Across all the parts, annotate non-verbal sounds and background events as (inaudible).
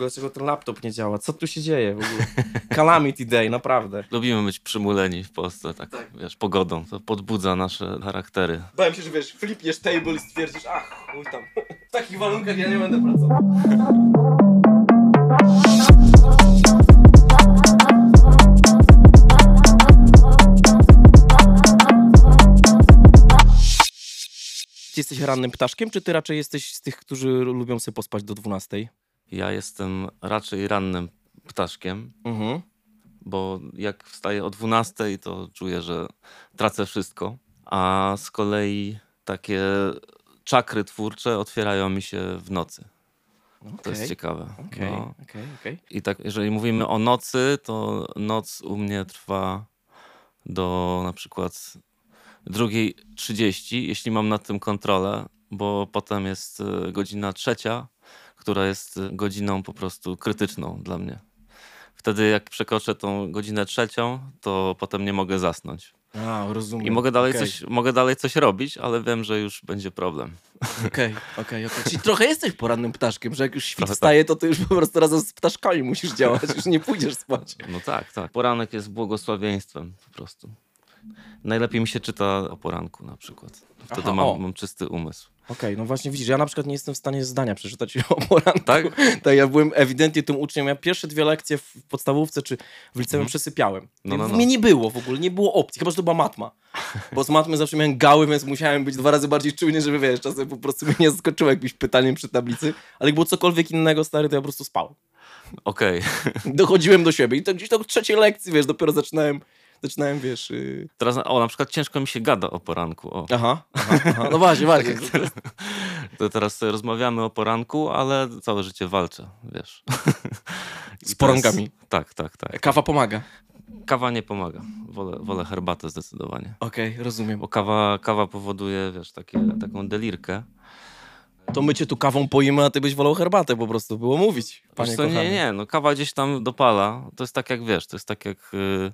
ogóle dlaczego ten laptop nie działa? Co tu się dzieje w ogóle? Calamity day, naprawdę. Lubimy być przymuleni w Polsce, tak, wiesz, pogodą. To podbudza nasze charaktery. Bałem się, że wiesz, flipniesz table i stwierdzisz, ach, chuj tam. W takich warunkach ja nie będę pracował. Ty jesteś rannym ptaszkiem, czy ty raczej jesteś z tych, którzy lubią sobie pospać do 12? Ja jestem raczej rannym ptaszkiem, Mhm. bo jak wstaję o 12, to czuję, że tracę wszystko. A z kolei takie czakry twórcze otwierają mi się w nocy. To jest ciekawe. Okej, No. okej. I tak, jeżeli mówimy o nocy, to noc u mnie trwa do na przykład 2.30, jeśli mam nad tym kontrolę, bo potem jest e, godzina trzecia, która jest e, godziną po prostu krytyczną dla mnie. Wtedy jak przekroczę tą godzinę trzecią, to potem nie mogę zasnąć. A, rozumiem. I mogę dalej, Okej. coś, mogę dalej coś robić, ale wiem, że już będzie problem. Okej, okej, okej. Czyli trochę jesteś porannym ptaszkiem, że jak już świt tak. wstaje, to ty już po prostu razem z ptaszkami musisz działać, już nie pójdziesz spać. No tak, tak. Poranek jest błogosławieństwem po prostu. Najlepiej mi się czyta o poranku na przykład. Wtedy Aha, mam, mam czysty umysł. Okej, no właśnie widzisz, ja na przykład nie jestem w stanie zdania przeczytać (laughs) o poranku. Tak? Tak, ja byłem ewidentnie tym uczniem. Ja pierwsze dwie lekcje w podstawówce czy w liceum przesypiałem. No, no, no. Mnie nie było w ogóle, nie było opcji, chyba, że to była matma. Bo z matmy zawsze miałem gały, więc musiałem być dwa razy bardziej czujny, żeby wiesz, czasem po prostu mnie nie zaskoczyło jakimś pytaniem przy tablicy. Ale jak było cokolwiek innego, stary, to ja po prostu spał. Okej. Dochodziłem do siebie i to gdzieś do trzeciej lekcji, wiesz, dopiero zaczynałem, zaczynałem, wiesz... Yy... Teraz, o, na przykład ciężko mi się gada o poranku. O. Aha, aha, aha, no właśnie, właśnie. To teraz sobie rozmawiamy o poranku, ale całe życie walczę, wiesz. Z teraz- porankami. Tak, tak, tak. Kawa pomaga. Kawa nie pomaga. Wolę, wolę herbatę zdecydowanie. Okej, rozumiem. Bo kawa, kawa powoduje, wiesz, takie, taką delirkę. To my cię tu kawą poimy, a ty byś wolał herbatę po prostu, było mówić, panie co, nie, nie, no kawa gdzieś tam dopala. To jest tak jak, wiesz, to jest tak jak y,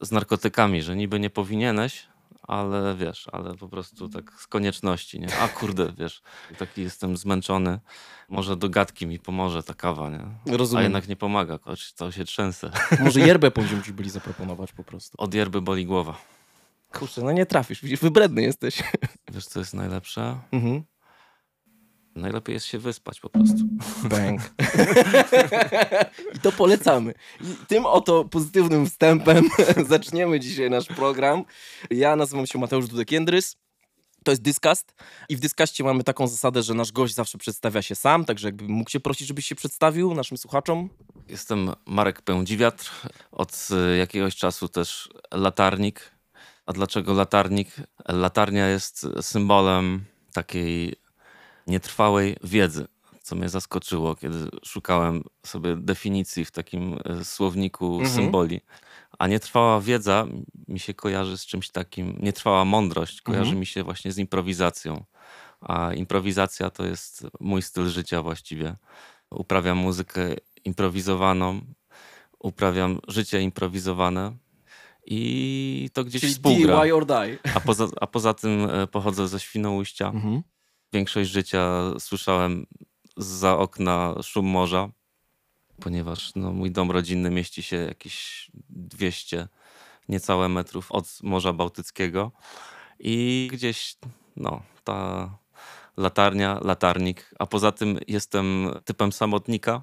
z narkotykami, że niby nie powinieneś, ale wiesz, ale po prostu tak z konieczności, nie? A kurde, wiesz, taki jestem zmęczony. Może do gadki mi pomoże ta kawa, nie? Rozumiem. A jednak nie pomaga, choć to się trzęsę. (laughs) Może (laughs) yerbę będziemy ci byli zaproponować po prostu. Od yerby boli głowa. Kurczę, no nie trafisz, widzisz, wybredny jesteś. Wiesz, co jest najlepsze? Mhm. Najlepiej jest się wyspać po prostu. Bang. (laughs) I to polecamy. I tym oto pozytywnym wstępem (laughs) zaczniemy dzisiaj nasz program. Ja nazywam się Mateusz Dudek-Jędrys. To jest Discast i w Discaście mamy taką zasadę, że nasz gość zawsze przedstawia się sam, także jakby mógł się prosić, żebyś się przedstawił naszym słuchaczom. Jestem Marek Pędziwiatr, od y, jakiegoś czasu też latarnik. A dlaczego latarnik? Latarnia jest symbolem takiej nietrwałej wiedzy, co mnie zaskoczyło, kiedy szukałem sobie definicji w takim y, słowniku Mhm. symboli. A nietrwała wiedza mi się kojarzy z czymś takim, nietrwała mądrość kojarzy Mhm. mi się właśnie z improwizacją. A improwizacja to jest mój styl życia właściwie. Uprawiam muzykę improwizowaną, uprawiam życie improwizowane i to gdzieś Czyli współgra. DIY or die. A poza, a poza tym e, pochodzę ze Świnoujścia. Mhm. Większość życia słyszałem za okna szum morza, ponieważ no, mój dom rodzinny mieści się jakieś 200 niecałe metrów od Morza Bałtyckiego. I gdzieś no, ta latarnia, latarnik, a poza tym jestem typem samotnika,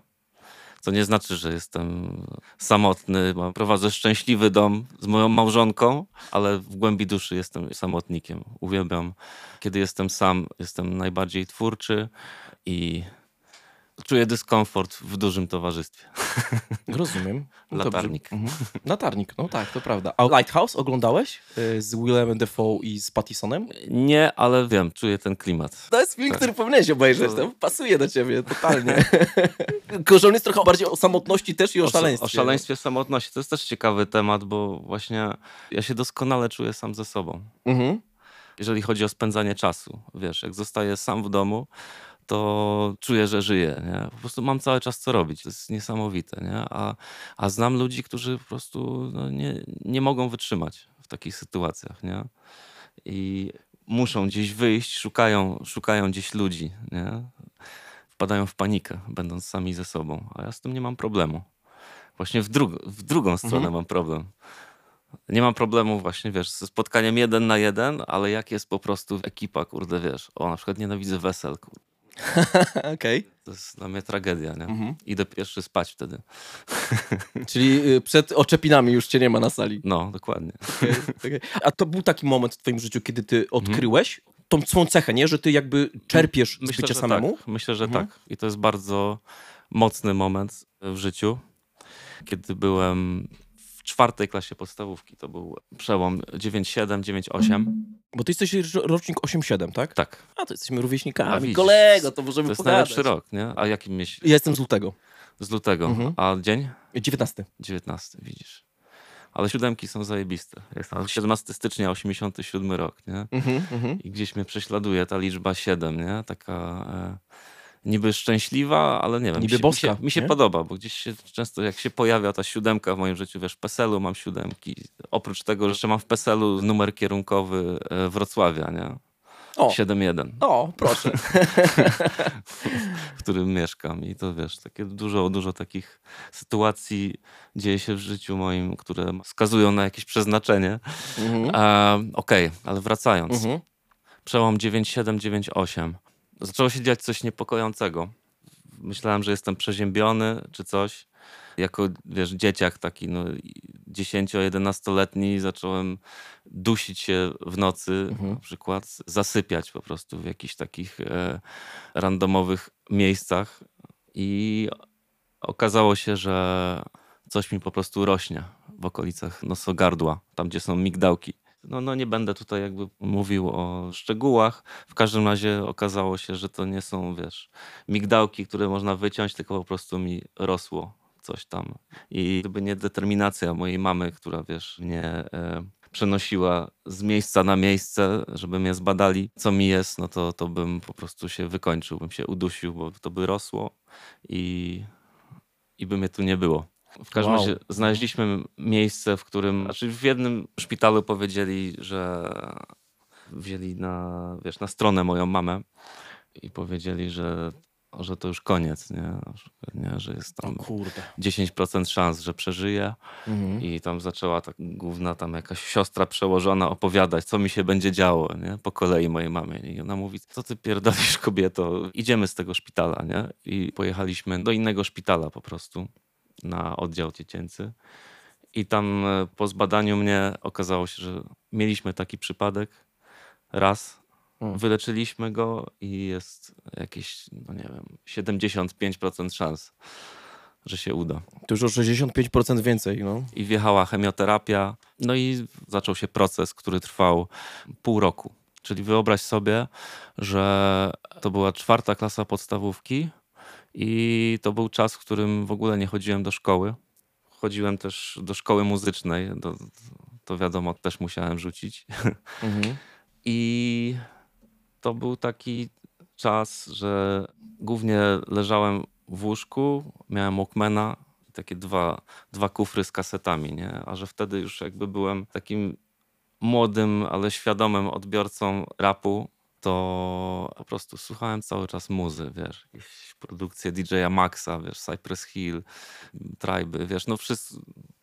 co nie znaczy, że jestem samotny, prowadzę szczęśliwy dom z moją małżonką, ale w głębi duszy jestem samotnikiem. Uwielbiam, kiedy jestem sam, jestem najbardziej twórczy i czuję dyskomfort w dużym towarzystwie. (laughs) Rozumiem. No. Latarnik. Mhm. Latarnik, no tak, to prawda. A Lighthouse oglądałeś y, z Willem Dafoe i z Pattisonem? Nie, ale wiem, czuję ten klimat. To jest film, Tak. który powinieneś obejrzeć. To- pasuje do ciebie totalnie. (laughs) On jest trochę bardziej o samotności też i o, O, szaleństwie. o szaleństwie samotności. To jest też ciekawy temat, bo właśnie ja się doskonale czuję sam ze sobą. Mhm. jeżeli chodzi o spędzanie czasu. Wiesz, jak zostaję sam w domu, to czuję, że żyję. Nie? Po prostu mam cały czas co robić. To jest niesamowite. Nie? A, a znam ludzi, którzy po prostu no, nie, nie mogą wytrzymać w takich sytuacjach. Nie? I muszą gdzieś wyjść, szukają, szukają gdzieś ludzi. Nie? wpadają w panikę, będąc sami ze sobą, a ja z tym nie mam problemu. Właśnie w, drug w drugą stronę Mhm. mam problem. Nie mam problemu właśnie, wiesz, ze spotkaniem jeden na jeden, ale jak jest po prostu ekipa, kurde, wiesz, o, na przykład nienawidzę wesel, kurde. (laughs) Okej. To jest dla mnie tragedia, nie? Mhm. Idę pierwszy spać wtedy. (laughs) Czyli y, przed oczepinami już cię nie ma na sali. No, dokładnie. Okej, okej. A to był taki moment w twoim życiu, kiedy ty odkryłeś tą swą cechę, nie? Że ty jakby czerpiesz z bycia samemu? Tak. Myślę, że Mhm. tak. I to jest bardzo mocny moment w życiu, kiedy byłem czwartej klasie podstawówki. To był przełom 9-7, 9-8. Bo ty jesteś ro- rocznik 8-7, tak? Tak, A, to jesteśmy rówieśnikami. A widzisz, Kolego, to możemy to jest pogadać. najlepszy rok, nie? A jakim miesiąc? Ja jestem z lutego. Z lutego. Mhm. A dzień? 19. 19, widzisz. Ale siódemki są zajebiste. Jestem 17 stycznia, 87 rok, nie? Mhm, mhm. I gdzieś mnie prześladuje ta liczba 7, nie? Taka e, niby szczęśliwa, ale nie wiem. Niby mi się, boska, mi się, mi się podoba, bo gdzieś się często jak się pojawia ta siódemka w moim życiu, wiesz, w PESEL-u mam siódemki. Oprócz tego, że jeszcze mam w PESEL-u numer kierunkowy e, Wrocławia, nie? O, 7-1, o, proszę. (laughs) w którym mieszkam. I to wiesz, takie dużo, dużo takich sytuacji dzieje się w życiu moim, które wskazują na jakieś przeznaczenie. Mhm. E, Okej, ale wracając. Mhm. przełom 97-98. Zaczęło się dziać coś niepokojącego. Myślałem, że jestem przeziębiony czy coś. Jako, wiesz, dzieciak taki, no, 10-11-letni zacząłem dusić się w nocy, Mhm. na przykład zasypiać po prostu w jakichś takich e, randomowych miejscach i okazało się, że coś mi po prostu rośnie w okolicach nosogardła, tam gdzie są migdałki. No, no nie będę tutaj jakby mówił o szczegółach. W każdym razie okazało się, że to nie są, wiesz, migdałki, które można wyciąć, tylko po prostu mi rosło coś tam. I gdyby nie determinacja mojej mamy, która, wiesz, mnie e, przenosiła z miejsca na miejsce, żeby mnie zbadali, co mi jest, no to, to bym po prostu się wykończył, bym się udusił, bo to by rosło i, i by mnie tu nie było. W każdym Wow. razie znaleźliśmy miejsce, w którym, znaczy w jednym szpitalu powiedzieli, że wzięli na, wiesz, na stronę moją mamę i powiedzieli, że, że to już koniec, nie? Nie? Że jest tam kurde. 10% szans, że przeżyje Mhm. i tam zaczęła tak główna tam jakaś siostra przełożona opowiadać, co mi się będzie działo, nie? Po kolei mojej mamie. I ona mówi, co ty pierdolisz kobieto, idziemy z tego szpitala, nie? I pojechaliśmy do innego szpitala po prostu na oddział dziecięcy. I tam e, po zbadaniu mnie okazało się, że mieliśmy taki przypadek raz, Hmm. wyleczyliśmy go i jest jakieś, no nie wiem, 75% szans, że się uda To już o 65% więcej, no. i wjechała chemioterapia. No i zaczął się proces, który trwał pół roku. Czyli wyobraź sobie, że to była czwarta klasa podstawówki i to był czas, w którym w ogóle nie chodziłem do szkoły. Chodziłem też do szkoły muzycznej, do, to wiadomo, też musiałem rzucić. (laughs) Mhm. I to był taki czas, że głównie leżałem w łóżku, miałem Walkmana, takie dwa, dwa kufry z kasetami, nie? A że wtedy już jakby byłem takim młodym, ale świadomym odbiorcą rapu, to po prostu słuchałem cały czas muzy, wiesz, jakieś produkcje DJ-a Maxa, wiesz, Cypress Hill, Tribe, wiesz, no wszystko,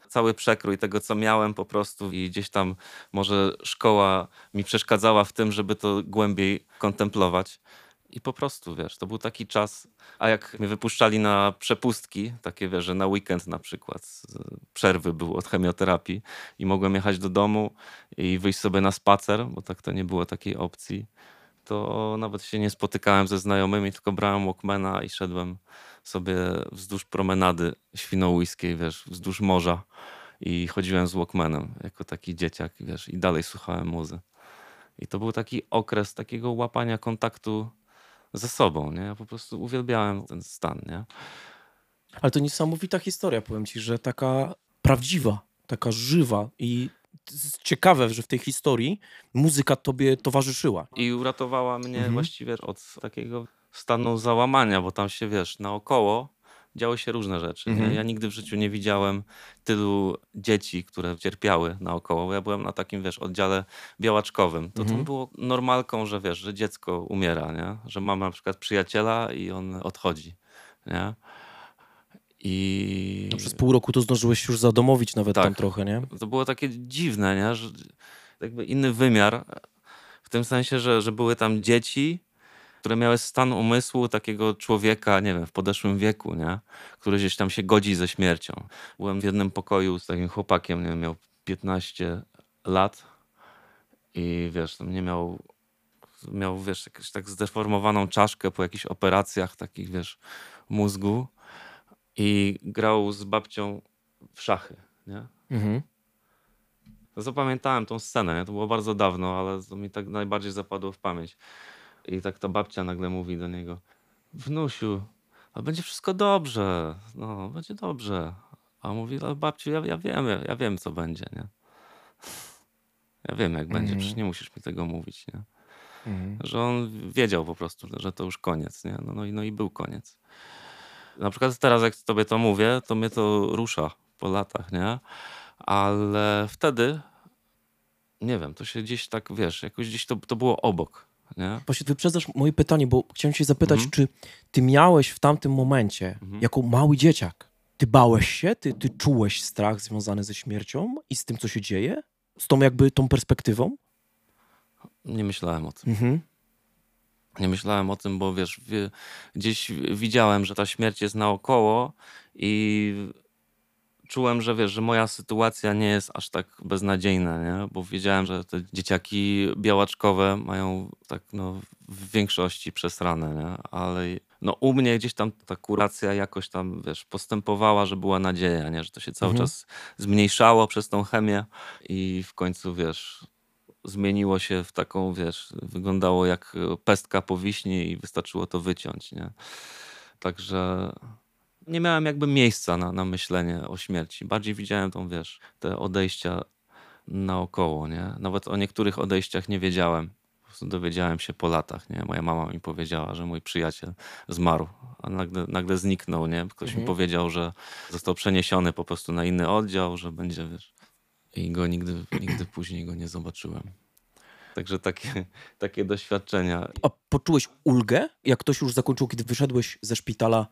cały przekrój tego, co miałem po prostu i gdzieś tam może szkoła mi przeszkadzała w tym, żeby to głębiej kontemplować. I po prostu, wiesz, to był taki czas, a jak mnie wypuszczali na przepustki, takie wiesz, że na weekend na przykład, przerwy były od chemioterapii i mogłem jechać do domu i wyjść sobie na spacer, bo tak to nie było takiej opcji, to nawet się nie spotykałem ze znajomymi, tylko brałem Walkmana i szedłem sobie wzdłuż promenady świnoujskiej, wiesz, wzdłuż morza i chodziłem z Walkmanem jako taki dzieciak, wiesz, i dalej słuchałem muzy. I to był taki okres takiego łapania kontaktu ze sobą, nie? Ja po prostu uwielbiałem ten stan, nie? Ale to niesamowita historia, powiem ci, że taka prawdziwa, taka żywa i ciekawe, że w tej historii muzyka tobie towarzyszyła. I uratowała mnie Mhm. właściwie od takiego stanu załamania, bo tam się, wiesz, naokoło działy się różne rzeczy. Mhm. Ja nigdy w życiu nie widziałem tylu dzieci, które cierpiały naokoło. Ja byłem na takim, wiesz, oddziale białaczkowym. To, Mhm. to było normalką, że wiesz, że dziecko umiera, nie? Że mam na przykład przyjaciela i on odchodzi, nie? I... No, przez pół roku to zdążyłeś już zadomowić nawet Tak. tam trochę, nie? To było takie dziwne, nie? Że jakby inny wymiar, w tym sensie, że, że były tam dzieci, które miały stan umysłu takiego człowieka, nie wiem, w podeszłym wieku, nie? Który gdzieś tam się godzi ze śmiercią. Byłem w jednym pokoju z takim chłopakiem, nie wiem, miał 15 lat i wiesz, tam nie miał, miał, wiesz, jakąś tak zdeformowaną czaszkę po jakichś operacjach takich, wiesz, mózgu i grał z babcią w szachy, nie? Mhm. Zapamiętałem tą scenę, nie? to było bardzo dawno, ale to mi tak najbardziej zapadło w pamięć. I tak ta babcia nagle mówi do niego, wnusiu, ale będzie wszystko dobrze, no, będzie dobrze. A on mówi, ale babciu, ja, ja wiem, ja, ja wiem, co będzie, nie? Ja wiem, jak będzie, Mhm. przecież nie musisz mi tego mówić, nie? Mhm. Że on wiedział po prostu, że to już koniec, nie? No, no, i, no i był koniec. Na przykład teraz, jak tobie to mówię, to mnie to rusza po latach, nie? Ale wtedy, nie wiem, to się gdzieś tak, wiesz, jakoś gdzieś to, to było obok, nie? Właśnie wyprzedzasz moje pytanie, bo chciałem cię zapytać, Mhm. czy ty miałeś w tamtym momencie, Mhm. jako mały dzieciak, ty bałeś się, ty, ty czułeś strach związany ze śmiercią i z tym, co się dzieje? Z tą jakby tą perspektywą? Nie myślałem o tym. Mhm. Nie myślałem o tym, bo wiesz, wie, gdzieś widziałem, że ta śmierć jest naokoło i czułem, że wiesz, że moja sytuacja nie jest aż tak beznadziejna, nie? Bo wiedziałem, że te dzieciaki białaczkowe mają tak no w większości przesrane, nie? Ale no u mnie gdzieś tam ta kuracja jakoś tam, wiesz, postępowała, że była nadzieja, nie? Że to się cały Mhm. czas zmniejszało przez tą chemię i w końcu, wiesz, zmieniło się w taką, wiesz, wyglądało jak pestka po wiśni i wystarczyło to wyciąć, nie? Także nie miałem jakby miejsca na, na myślenie o śmierci. Bardziej widziałem tą, wiesz, te odejścia naokoło, nie? Nawet o niektórych odejściach nie wiedziałem. Dowiedziałem się po latach, nie? Moja mama mi powiedziała, że mój przyjaciel zmarł, a nagle, nagle zniknął, nie? Ktoś Mhm. mi powiedział, że został przeniesiony po prostu na inny oddział, że będzie, wiesz... I go nigdy, nigdy później go nie zobaczyłem. Także takie, takie doświadczenia. A poczułeś ulgę, jak ktoś już zakończył, kiedy wyszedłeś ze szpitala?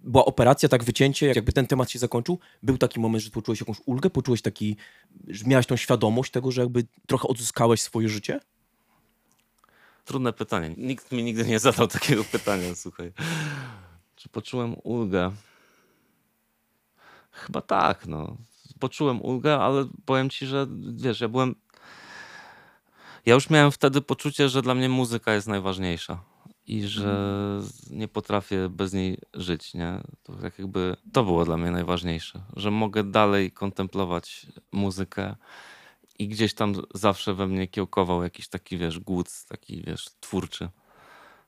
Była operacja, tak wycięcie, jakby ten temat się zakończył. Był taki moment, że poczułeś jakąś ulgę, poczułeś taki, że miałeś tą świadomość tego, że jakby trochę odzyskałeś swoje życie? Trudne pytanie. Nikt mi nigdy nie zadał takiego (laughs) pytania, słuchaj. Czy poczułem ulgę? Chyba tak, no. Poczułem ulgę, ale powiem ci, że wiesz, ja byłem. Ja już miałem wtedy poczucie, że dla mnie muzyka jest najważniejsza i że nie potrafię bez niej żyć, nie? To tak jakby to było dla mnie najważniejsze, że mogę dalej kontemplować muzykę i gdzieś tam zawsze we mnie kiełkował jakiś taki, wiesz, głód, taki, wiesz, twórczy.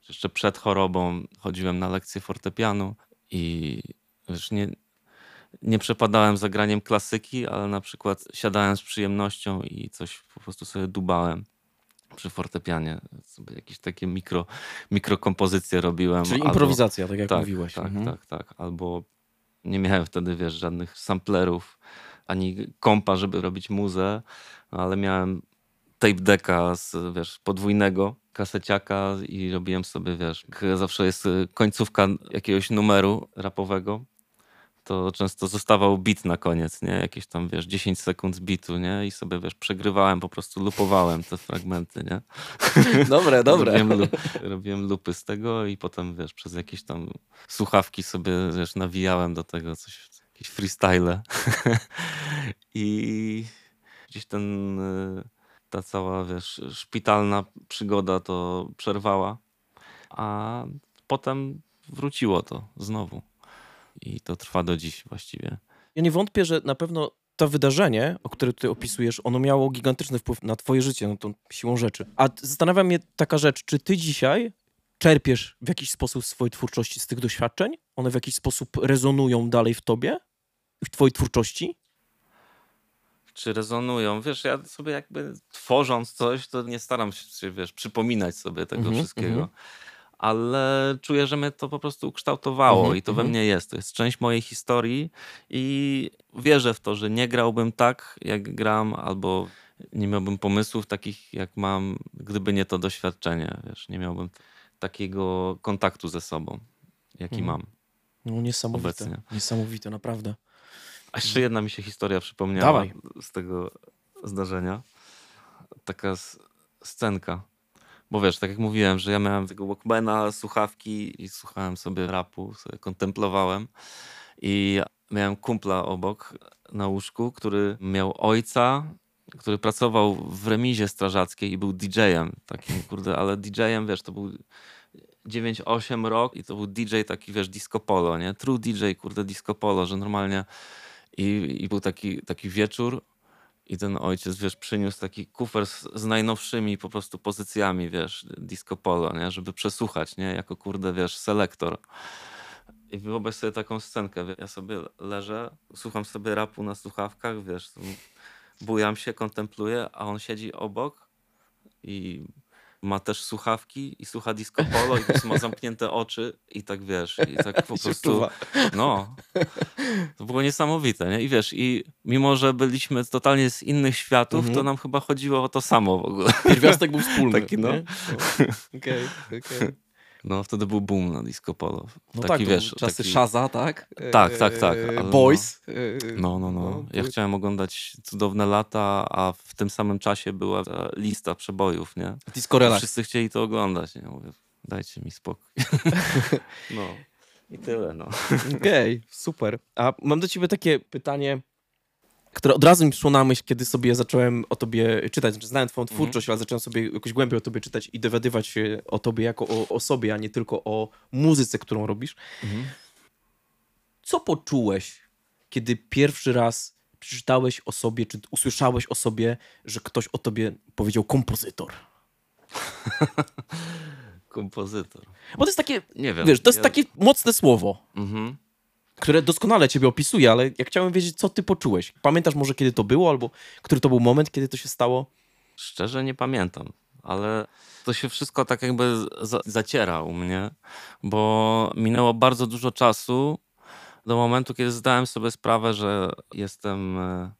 Jeszcze przed chorobą chodziłem na lekcje fortepianu i wiesz, nie, nie przepadałem za graniem klasyki, ale na przykład siadałem z przyjemnością i coś po prostu sobie dubałem przy fortepianie. Sobie jakieś takie mikro, mikrokompozycje robiłem. Czyli albo- improwizacja, tak jak tak, mówiłeś. Tak, Mhm. tak, tak. Albo nie miałem wtedy, wiesz, żadnych samplerów, ani kompa, żeby robić muzę, ale miałem tape decka z, wiesz, podwójnego kaseciaka i robiłem sobie, wiesz, zawsze jest końcówka jakiegoś numeru rapowego, to często zostawał bit na koniec, nie? Jakieś tam, wiesz, 10 sekund bitu, nie? I sobie, wiesz, przegrywałem, po prostu lupowałem te fragmenty, nie? (laughs) Dobre, (laughs) dobre. Robiłem, robiłem lupy z tego i potem, wiesz, przez jakieś tam słuchawki sobie, wiesz, nawijałem do tego coś, jakieś freestyle. (laughs) I gdzieś ten, y, ta cała, wiesz, szpitalna przygoda to przerwała, a potem wróciło to znowu. I to trwa do dziś właściwie. Ja nie wątpię, że na pewno to wydarzenie, o które ty opisujesz, ono miało gigantyczny wpływ na twoje życie, no to siłą rzeczy. A zastanawia mnie taka rzecz, czy ty dzisiaj czerpiesz w jakiś sposób swojej twórczości z tych doświadczeń? One w jakiś sposób rezonują dalej w tobie? W twojej twórczości? czy rezonują. Wiesz, ja sobie jakby tworząc coś, to nie staram się, wiesz, przypominać sobie tego Mhm, wszystkiego. mhm. Ale czuję, że mnie to po prostu ukształtowało Mhm, i to we mhm. mnie jest. To jest część mojej historii i wierzę w to, że nie grałbym tak, jak gram, albo nie miałbym pomysłów takich, jak mam, gdyby nie to doświadczenie. Wiesz, nie miałbym takiego kontaktu ze sobą, jaki Mhm. mam. No niesamowite. Obecnie. Niesamowite, naprawdę. A jeszcze jedna mi się historia przypomniała Dawaj. z tego zdarzenia. Taka scenka. Bo wiesz, tak jak mówiłem, że ja miałem tego Walkmana, słuchawki i słuchałem sobie rapu, sobie kontemplowałem. I miałem kumpla obok na łóżku, który miał ojca, który pracował w remizie strażackiej i był DJ-em. Takim, kurde, ale DJ-em, wiesz, to był 9-8 rok i to był DJ taki, wiesz, disco polo, nie? True DJ, kurde, disco polo, że normalnie i, i był taki, taki wieczór i ten ojciec, wiesz, przyniósł taki kufer z, z najnowszymi po prostu pozycjami, wiesz, disco polo, nie? Żeby przesłuchać, nie? Jako, kurde, wiesz, selektor. I wyobraź sobie taką scenkę, wie- ja sobie leżę, słucham sobie rapu na słuchawkach, wiesz, bujam się, kontempluję, a on siedzi obok i ma też słuchawki i słucha disco polo i po prostu ma zamknięte oczy i tak, wiesz, i tak po (laughs) prostu... No. To było niesamowite, nie? I wiesz, i mimo, że byliśmy totalnie z innych światów, Mhm. to nam chyba chodziło o to samo w ogóle. Pierwiastek był wspólny. (laughs) Taki, no. Okej, okej. No, wtedy był boom na disco polo. No taki, tak, wiesz, czasy taki... Szaza, tak? Tak, tak, tak, E, ale no. Boys. e, No, no, no. Ja to- chciałem oglądać Cudowne Lata, a w tym samym czasie była ta lista przebojów, nie? Disco Relax. Wszyscy chcieli to oglądać. Nie? Mówię, dajcie mi spokój. (laughs) no. I tyle, no. Okej, super. A mam do ciebie takie pytanie, które od razu mi przyszło na myśl, kiedy sobie zacząłem o tobie czytać. Znaczy, znałem twoją twórczość, ale zacząłem sobie jakoś głębiej o tobie czytać i dowiadywać się o tobie jako o osobie, a nie tylko o muzyce, którą robisz. Co poczułeś, kiedy pierwszy raz przeczytałeś o sobie, czy usłyszałeś o sobie, że ktoś o tobie powiedział kompozytor? (laughs) Kompozytor. Bo to jest takie, Nie wiem. wiesz, to jest ja- takie mocne słowo. Mhm. Które doskonale ciebie opisuje, ale ja chciałem wiedzieć, co ty poczułeś. Pamiętasz może, kiedy to było, albo który to był moment, kiedy to się stało? Szczerze nie pamiętam, ale to się wszystko tak jakby za zaciera u mnie, bo minęło bardzo dużo czasu do momentu, kiedy zdałem sobie sprawę, że jestem e,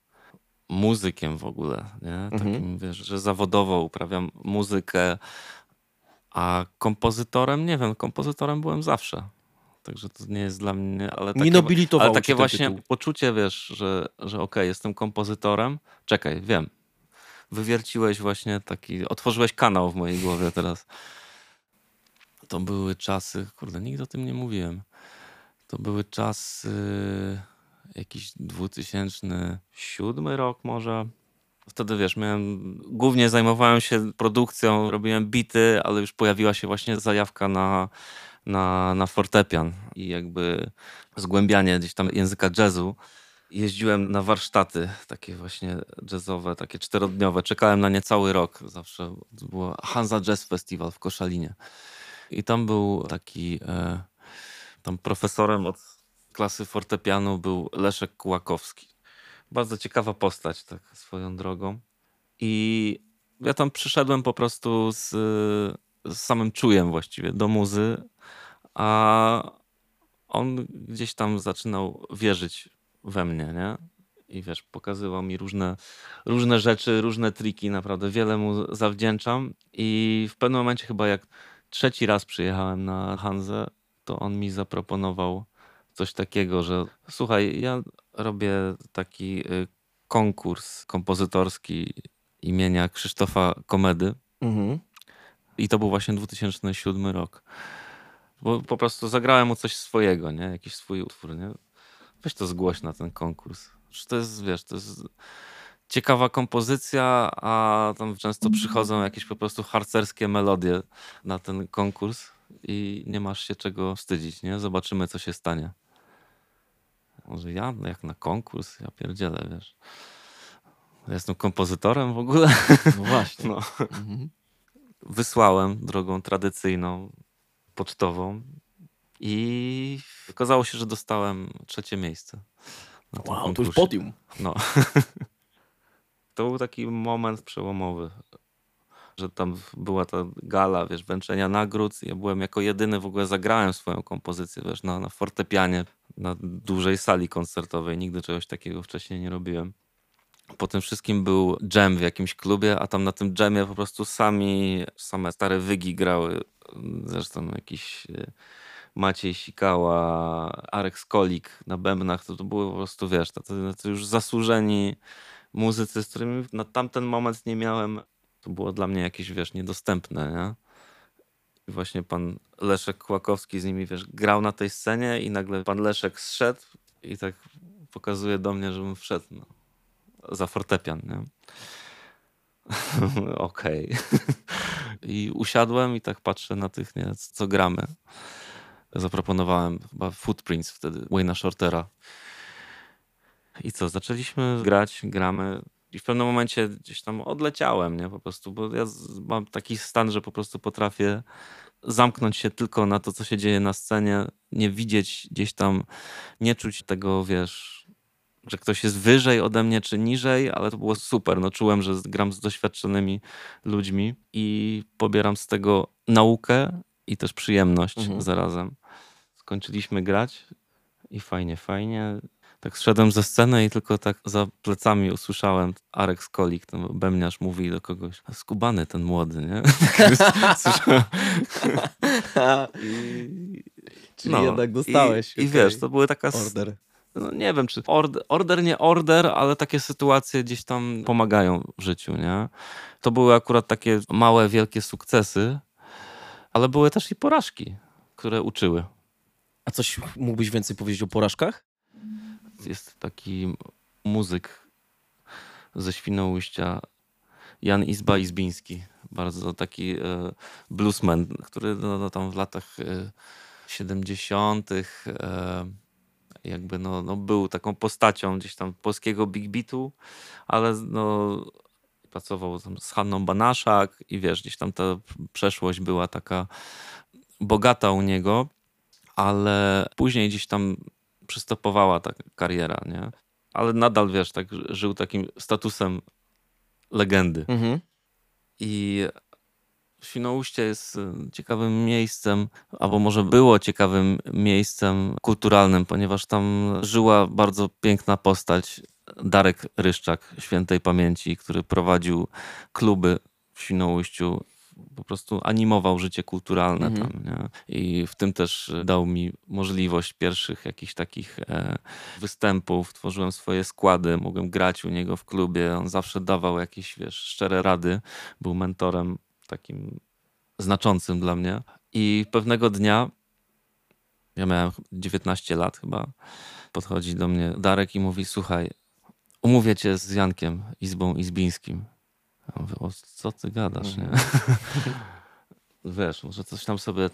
muzykiem w ogóle, nie? Takim, wiesz, że zawodowo uprawiam muzykę, a kompozytorem, nie wiem, kompozytorem byłem zawsze. Także to nie jest dla mnie, ale takie, Nie nobilitował ale takie właśnie tytuł. poczucie, wiesz, że, że okej, jestem kompozytorem. Czekaj, wiem. Wywierciłeś właśnie taki, otworzyłeś kanał w mojej głowie teraz. To były czasy, kurde, nigdy o tym nie mówiłem. To były czasy jakiś 2007 rok może. Wtedy wiesz, miałem, głównie zajmowałem się produkcją, robiłem bity, ale już pojawiła się właśnie zajawka na, na, na fortepian i jakby zgłębianie gdzieś tam języka jazzu. Jeździłem na warsztaty takie właśnie jazzowe, takie czterodniowe. Czekałem na nie cały rok. Zawsze to było Hansa Jazz Festival w Koszalinie. I tam był taki, e, tam profesorem od klasy fortepianu był Leszek Kułakowski. Bardzo ciekawa postać, tak swoją drogą. I ja tam przyszedłem po prostu z, z samym czujem właściwie do muzy, a on gdzieś tam zaczynał wierzyć we mnie, nie? I wiesz, pokazywał mi różne, różne rzeczy, różne triki, naprawdę wiele mu zawdzięczam. I w pewnym momencie chyba jak trzeci raz przyjechałem na Hanzę, to on mi zaproponował coś takiego, że słuchaj, ja robię taki y, konkurs kompozytorski imienia Krzysztofa Komedy Mhm. i to był właśnie 2007 rok. Bo po prostu zagrałem mu coś swojego, nie? Jakiś swój utwór, nie? Weź to zgłoś na ten konkurs. To jest, wiesz, to jest ciekawa kompozycja, a tam często przychodzą jakieś po prostu harcerskie melodie na ten konkurs i nie masz się czego wstydzić, nie? Zobaczymy, co się stanie. Może ja? No Jak na konkurs? Ja pierdzielę, wiesz. Ja jestem kompozytorem w ogóle. No właśnie. (laughs) No. Mhm. Wysłałem drogą tradycyjną, pocztową i okazało się, że dostałem trzecie miejsce. na Wow, to już konkursie. podium. No. (laughs) to był taki moment przełomowy, że tam była ta gala, wiesz, wręczenia nagród. Ja byłem jako jedyny w ogóle zagrałem swoją kompozycję, wiesz, na, na fortepianie, na dużej sali koncertowej. Nigdy czegoś takiego wcześniej nie robiłem. Po tym wszystkim był jam w jakimś klubie, a tam na tym jamie po prostu sami, same stare wygi grały. Zresztą jakiś e, Maciej Sikała, Arek Skolik na bębnach, to, to były po prostu, wiesz, to, to już zasłużeni muzycy, z którymi na tamten moment nie miałem, to było dla mnie jakieś, wiesz, niedostępne, nie? I właśnie pan Leszek Kłakowski z nimi, wiesz, grał na tej scenie i nagle pan Leszek zszedł i tak pokazuje do mnie, żebym wszedł no, za fortepian, nie? (laughs) Okej. (laughs) I usiadłem i tak patrzę na tych, nie, co gramy. Zaproponowałem chyba Footprints wtedy, Wayna Shortera. I co, zaczęliśmy grać, gramy. I w pewnym momencie gdzieś tam odleciałem, nie? Po prostu, bo ja mam taki stan, że po prostu potrafię zamknąć się tylko na to, co się dzieje na scenie, nie widzieć gdzieś tam, nie czuć tego, wiesz, że ktoś jest wyżej ode mnie czy niżej, ale to było super. No, czułem, że gram z doświadczonymi ludźmi i pobieram z tego naukę i też przyjemność mhm. zarazem. Skończyliśmy grać i fajnie, fajnie tak zszedłem ze sceny i tylko tak za plecami usłyszałem Arek Skolik, ten bębniarz mówi do kogoś, skubany ten młody, nie? (laughs) (laughs) I, Czyli no, jednak dostałeś. I, okay. I wiesz, to były taka... Order. No nie wiem, czy order, order, nie order, ale takie sytuacje gdzieś tam pomagają w życiu, nie? To były akurat takie małe, wielkie sukcesy, ale były też i porażki, które uczyły. A coś mógłbyś więcej powiedzieć o porażkach? jest taki muzyk ze Świnoujścia, Jan Izba Izbiński. Bardzo taki e, bluesman, który no, no, tam w latach e, 70. Jakby no, no, był taką postacią gdzieś tam polskiego big beatu, ale no, pracował tam z Hanną Banaszak i wiesz, gdzieś tam ta przeszłość była taka bogata u niego, ale później gdzieś tam przystopowała ta kariera, nie? Ale nadal, wiesz, tak żył takim statusem legendy. Mhm. I Świnoujście jest y, ciekawym miejscem, albo może było ciekawym miejscem kulturalnym, ponieważ tam żyła bardzo piękna postać, Darek Ryszczak, świętej pamięci, który prowadził kluby w Świnoujściu po prostu animował życie kulturalne mhm. tam. Nie? I w tym też dał mi możliwość pierwszych jakichś takich e, występów. Tworzyłem swoje składy, mogłem grać u niego w klubie. On zawsze dawał jakieś, wiesz, szczere rady. Był mentorem takim znaczącym dla mnie. I pewnego dnia, ja miałem 19 lat chyba, podchodzi do mnie Darek i mówi, słuchaj, umówię cię z Jankiem Izbą Izbińskim. Ja mówię, o co ty gadasz, nie? Mhm. (laughs) Wiesz, może coś tam sobie,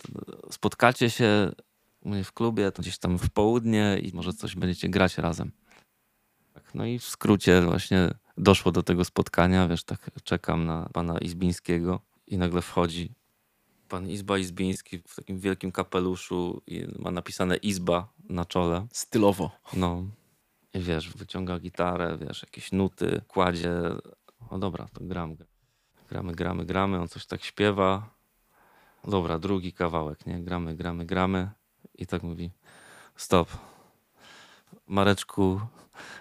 spotkacie się w klubie, to gdzieś tam w południe i może coś będziecie grać razem. Tak, no i w skrócie właśnie doszło do tego spotkania, wiesz, tak czekam na pana Izbińskiego i nagle wchodzi pan Izba Izbiński w takim wielkim kapeluszu i ma napisane Izba na czole. Stylowo. No. I wiesz, wyciąga gitarę, wiesz, jakieś nuty, kładzie o dobra, to gram. Gramy, gramy, gramy, on coś tak śpiewa. Dobra, drugi kawałek, nie? Gramy, gramy, gramy. I tak mówi, stop. Mareczku,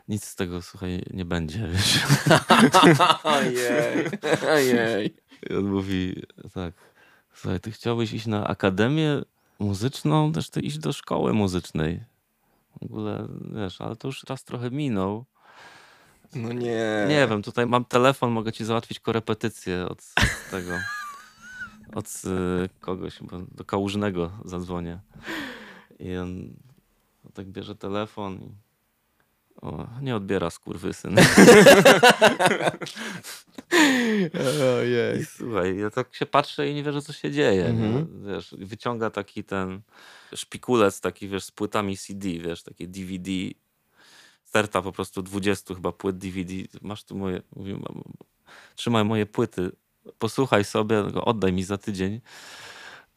nic z tego, słuchaj, nie będzie, wiesz. Ojej, ojej. I on mówi, tak, słuchaj, ty chciałbyś iść na akademię muzyczną, też ty iść do szkoły muzycznej. W ogóle, wiesz, ale to już czas trochę minął. No nie. Nie wiem, tutaj mam telefon, mogę ci załatwić korepetycję od, od tego. Od y, kogoś, bo do kałużnego zadzwonię. I on tak bierze telefon i o, nie odbiera skurwysyn. (laughs) Ojej. I słuchaj, ja tak się patrzę i nie wierzę, co się dzieje. Mhm. Wiesz, wyciąga taki ten szpikulec, taki wiesz, z płytami CD, wiesz, takie DVD sterta po prostu 20 chyba płyt DVD. Masz tu moje, mówię, trzymaj moje płyty, posłuchaj sobie, oddaj mi za tydzień.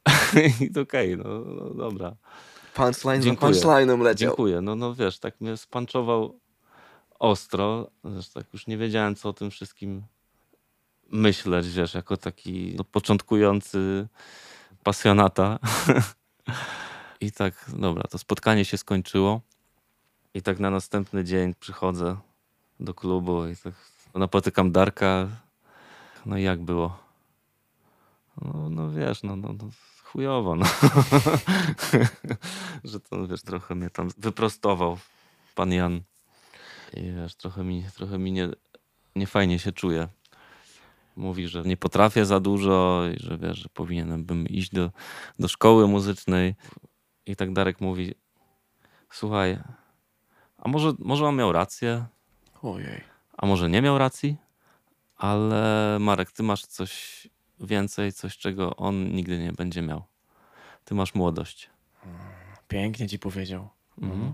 (laughs) I to okej, okay, no, no, dobra. Punchline Dziękuję. za punchline'em leciał. Dziękuję. No, no wiesz, tak mnie spanczował ostro. Zresztą tak już nie wiedziałem, co o tym wszystkim myśleć, wiesz, jako taki no, początkujący pasjonata. (laughs) I tak, dobra, to spotkanie się skończyło. I tak na następny dzień przychodzę do klubu i tak napotykam Darka. No i jak było? No, no wiesz, no, no, no chujowo, no. (laughs) że to, wiesz, trochę mnie tam wyprostował pan Jan. I wiesz, trochę mi, trochę mi nie, nie fajnie się czuję. Mówi, że nie potrafię za dużo i że wiesz, że powinienem bym iść do, do szkoły muzycznej. I tak Darek mówi, słuchaj, a może, może on miał rację? Ojej. A może nie miał racji? Ale Marek, ty masz coś więcej, coś czego on nigdy nie będzie miał. Ty masz młodość. Pięknie ci powiedział. Mhm.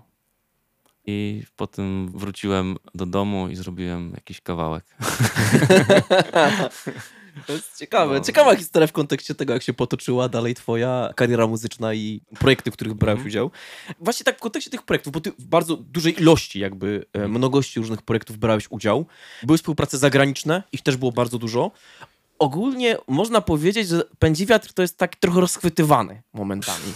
I potem wróciłem do domu i zrobiłem jakiś kawałek. (laughs) To jest ciekawe. No. Ciekawa historia w kontekście tego, jak się potoczyła dalej twoja kariera muzyczna i projekty, w których brałeś Mhm. udział. Właśnie tak w kontekście tych projektów, bo ty w bardzo dużej ilości jakby, e, mnogości różnych projektów brałeś udział. Były współprace zagraniczne, ich też było bardzo dużo. Ogólnie można powiedzieć, że Pędziwiatr to jest tak trochę rozchwytywany momentami.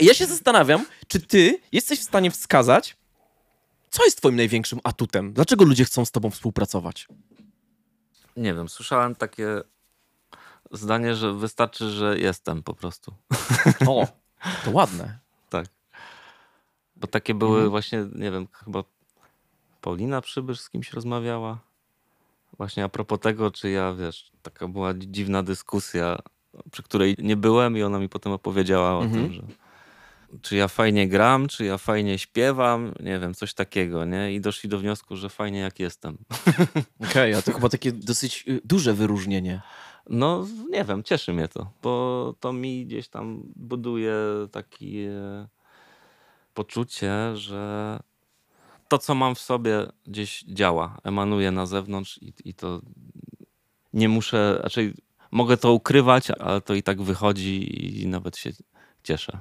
I ja się zastanawiam, czy ty jesteś w stanie wskazać, co jest twoim największym atutem? Dlaczego ludzie chcą z tobą współpracować? Nie wiem, słyszałem takie zdanie, że wystarczy, że jestem po prostu. O, to ładne. Tak. Bo takie były Mhm. właśnie, nie wiem, chyba Paulina Przybysz z kimś rozmawiała. Właśnie a propos tego, czy ja, wiesz, taka była dziwna dyskusja, przy której nie byłem i ona mi potem opowiedziała Mhm. o tym, że czy ja fajnie gram, czy ja fajnie śpiewam, nie wiem, coś takiego, nie? I doszli do wniosku, że fajnie jak jestem. (laughs) Okej, a to chyba takie dosyć y, duże wyróżnienie. No, nie wiem, cieszy mnie to, bo to mi gdzieś tam buduje takie poczucie, że to, co mam w sobie, gdzieś działa, emanuje na zewnątrz i, i to nie muszę, raczej mogę to ukrywać, ale to i tak wychodzi i nawet się cieszę,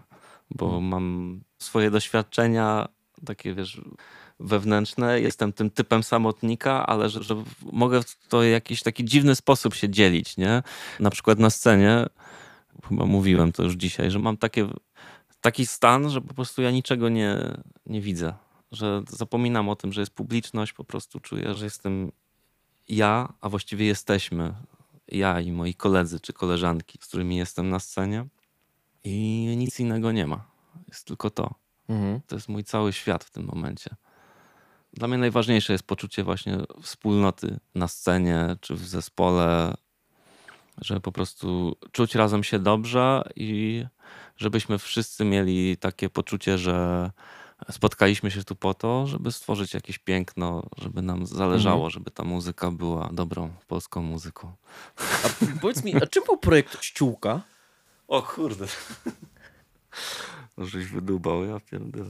bo mam swoje doświadczenia takie, wiesz, wewnętrzne. Jestem tym typem samotnika, ale że, że mogę w to w jakiś taki dziwny sposób się dzielić, nie? Na przykład na scenie, chyba mówiłem to już dzisiaj, że mam takie, taki stan, że po prostu ja niczego nie, nie widzę. Że zapominam o tym, że jest publiczność, po prostu czuję, że jestem ja, a właściwie jesteśmy ja i moi koledzy czy koleżanki, z którymi jestem na scenie i nic innego nie ma. Jest tylko to. Mhm. To jest mój cały świat w tym momencie. Dla mnie najważniejsze jest poczucie właśnie wspólnoty na scenie czy w zespole, że po prostu czuć razem się dobrze i żebyśmy wszyscy mieli takie poczucie, że spotkaliśmy się tu po to, żeby stworzyć jakieś piękno, żeby nam zależało, żeby ta muzyka była dobrą polską muzyką. A powiedz mi, a czym był projekt Ściółka? O kurde. No, Żeś wydubał, ja pierdolę.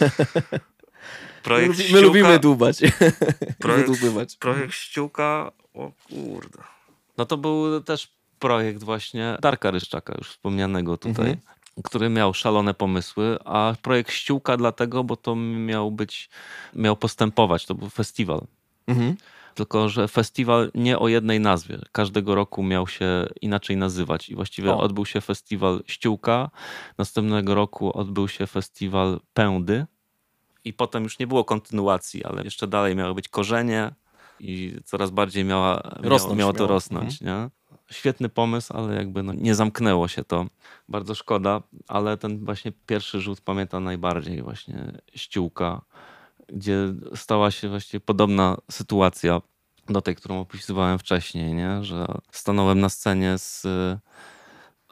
My, Projekt my Ściółka- lubimy dłubać. (laughs) Projekt- Wydubywać. Projekt Ściółka, o kurde. No to był też projekt właśnie Darka Ryszczaka, już wspomnianego tutaj, Mhm. Który miał szalone pomysły, a projekt Ściółka dlatego, bo to miał być, miał postępować, to był festiwal. Mhm. Tylko, że festiwal nie o jednej nazwie. Każdego roku miał się inaczej nazywać. I właściwie O. odbył się festiwal Ściółka. Następnego roku odbył się festiwal Pędy. I potem już nie było kontynuacji, ale jeszcze dalej miały być korzenie i coraz bardziej miała, miało, Rosnąć miało to miało. rosnąć. Nie? Świetny pomysł, ale jakby no, nie zamknęło się to. Bardzo szkoda, ale ten właśnie pierwszy rzut pamiętam najbardziej właśnie Ściółka gdzie stała się właściwie podobna sytuacja do tej, którą opisywałem wcześniej, nie? że stanąłem na scenie z y,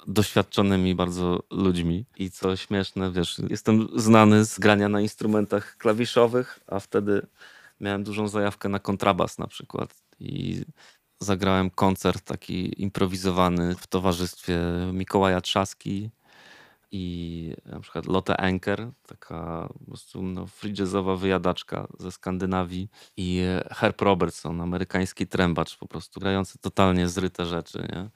doświadczonymi bardzo ludźmi i co śmieszne, wiesz, jestem znany z grania na instrumentach klawiszowych, a wtedy miałem dużą zajawkę na kontrabas na przykład i zagrałem koncert taki improwizowany w towarzystwie Mikołaja Trzaski i na przykład Lotte Anker, taka po prostu no, free wyjadaczka ze Skandynawii i Herb Robertson, amerykański trębacz po prostu, grający totalnie zryte rzeczy, nie?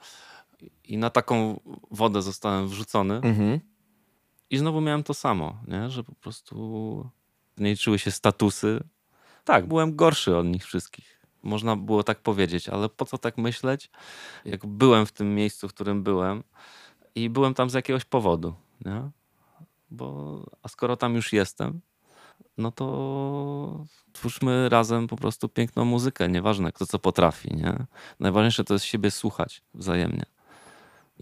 I na taką wodę zostałem wrzucony Mhm. i znowu miałem to samo, nie? że po prostu w niej czuły się statusy. Tak, byłem gorszy od nich wszystkich. Można było tak powiedzieć, ale po co tak myśleć, jak byłem w tym miejscu, w którym byłem i byłem tam z jakiegoś powodu, nie? Bo, a skoro tam już jestem, no to twórzmy razem po prostu piękną muzykę, nieważne kto co potrafi, nie? Najważniejsze to jest siebie słuchać wzajemnie.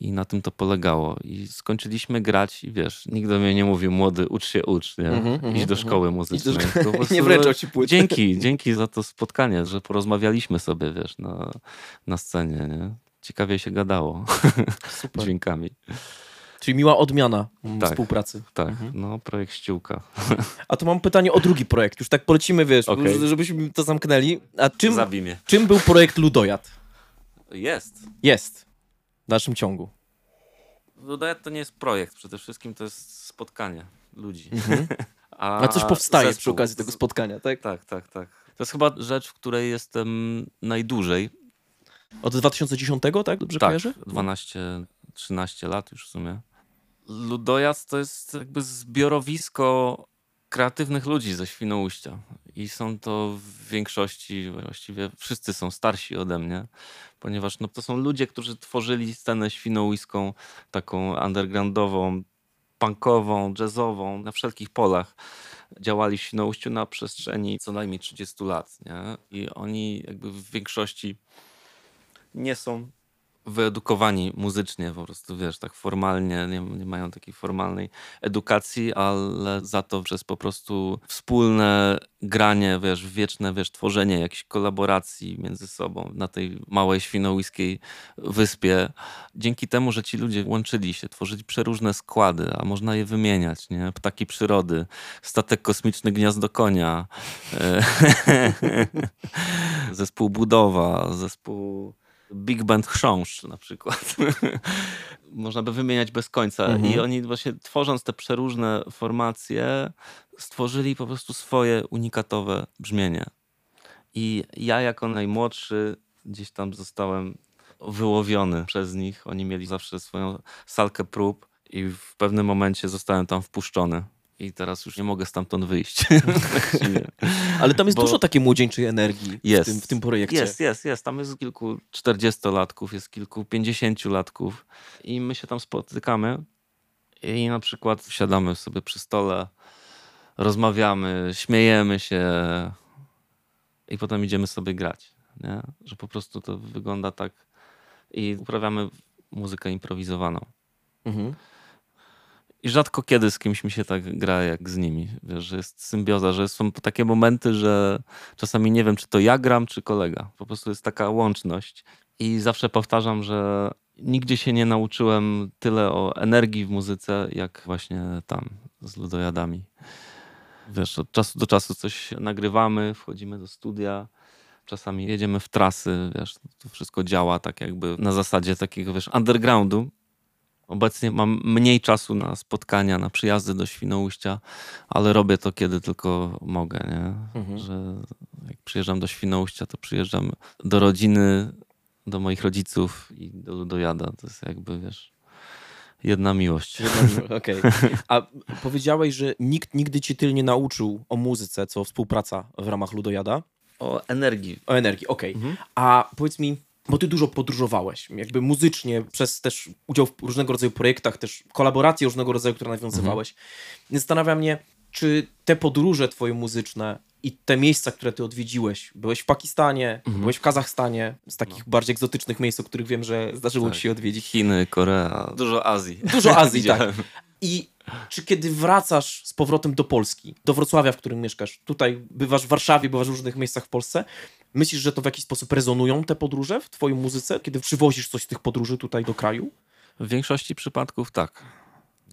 I na tym to polegało. I skończyliśmy grać i wiesz, nikt do mnie nie mówił, młody, ucz się, ucz, nie? Mhm, Idź do szkoły muzycznej. Idź do (laughs) prostu Nie wręczał ci płyty. Dzięki, dzięki za to spotkanie, że porozmawialiśmy sobie, wiesz, na, na scenie, nie? Ciekawie się gadało (laughs) Super. dźwiękami. Czyli miła odmiana mm, Tak. współpracy. Tak, Mhm. no projekt Ściółka. A to mam pytanie o drugi projekt. Już tak polecimy, wiesz, Okej. żebyśmy to zamknęli. A czym, czym był projekt Ludojad? Jest. Jest. W dalszym ciągu. Dodaję, to nie jest projekt, przede wszystkim to jest spotkanie ludzi. (laughs) A, A coś powstaje zespół. przy okazji tego spotkania, tak? Tak, tak, tak. To jest chyba rzecz, w której jestem najdłużej. Od 2010, tak? Dobrze Tak, kojarzę? 12-13 lat już w sumie. Ludojazd to jest jakby zbiorowisko kreatywnych ludzi ze Świnoujścia. I są to w większości, właściwie wszyscy są starsi ode mnie, ponieważ no, to są ludzie, którzy tworzyli scenę świnoujską, taką undergroundową, punkową, jazzową, na wszelkich polach. Działali w Świnoujściu na przestrzeni co najmniej 30 lat. Nie? I oni jakby w większości nie są wyedukowani muzycznie, po prostu wiesz, tak formalnie, nie, nie mają takiej formalnej edukacji, ale za to przez po prostu wspólne granie, wiesz, wieczne, wiesz, tworzenie jakichś kolaboracji między sobą na tej małej świnoujskiej wyspie. Dzięki temu, że ci ludzie łączyli się, tworzyli przeróżne składy, a można je wymieniać, nie? Ptaki przyrody, statek kosmiczny Gniazdo Konia, e, (laughs) zespół Budowa, zespół Big Band Chrząszcz na przykład. (laughs) Można by wymieniać bez końca. Mhm. I oni właśnie tworząc te przeróżne formacje, stworzyli po prostu swoje unikatowe brzmienie. I ja jako najmłodszy gdzieś tam zostałem wyłowiony przez nich. Oni mieli zawsze swoją salkę prób i w pewnym momencie zostałem tam wpuszczony. I teraz już nie mogę stamtąd wyjść. (laughs) Ale tam jest Bo- dużo takiej młodzieńczej energii Jest. w, tym, w tym projekcie. Jest, jest, jest. Tam jest kilku czterdziestolatków, jest kilku pięćdziesięciolatków i my się tam spotykamy i na przykład siadamy sobie przy stole, rozmawiamy, śmiejemy się i potem idziemy sobie grać. Nie? Że po prostu to wygląda tak i uprawiamy muzykę improwizowaną. Mhm. I rzadko kiedy z kimś mi się tak gra jak z nimi. Wiesz, że jest symbioza, że są takie momenty, że czasami nie wiem, czy to ja gram, czy kolega. Po prostu jest taka łączność. I zawsze powtarzam, że nigdzie się nie nauczyłem tyle o energii w muzyce, jak właśnie tam z ludojadami. Wiesz, od czasu do czasu coś nagrywamy, wchodzimy do studia. Czasami jedziemy w trasy, wiesz, to wszystko działa tak jakby na zasadzie takiego, wiesz, undergroundu. Obecnie mam mniej czasu na spotkania, na przyjazdy do Świnoujścia, ale robię to, kiedy tylko mogę, nie? Mhm. Że jak przyjeżdżam do Świnoujścia, to przyjeżdżam do rodziny, do moich rodziców i do Ludojada. To jest jakby, wiesz, jedna miłość. Jedna (laughs) Okej. A powiedziałeś, że nikt nigdy cię tyle nie nauczył o muzyce, co współpraca w ramach Ludojada? O energii. O energii, okej. Mhm. A powiedz mi, bo ty dużo podróżowałeś, jakby muzycznie, przez też udział w różnego rodzaju projektach, też kolaboracje różnego rodzaju, które nawiązywałeś. Zastanawia mnie, czy te podróże twoje muzyczne i te miejsca, które ty odwiedziłeś, byłeś w Pakistanie, byłeś w Kazachstanie, z takich bardziej egzotycznych miejsc, o których wiem, że zdarzyło Tak. ci się odwiedzić. Chiny, Korea, dużo Azji. Dużo Azji, (laughs) tak. I czy kiedy wracasz z powrotem do Polski, do Wrocławia, w którym mieszkasz, tutaj bywasz w Warszawie, bywasz w różnych miejscach w Polsce, myślisz, że to w jakiś sposób rezonują te podróże w twojej muzyce, kiedy przywozisz coś z tych podróży tutaj do kraju? W większości przypadków tak.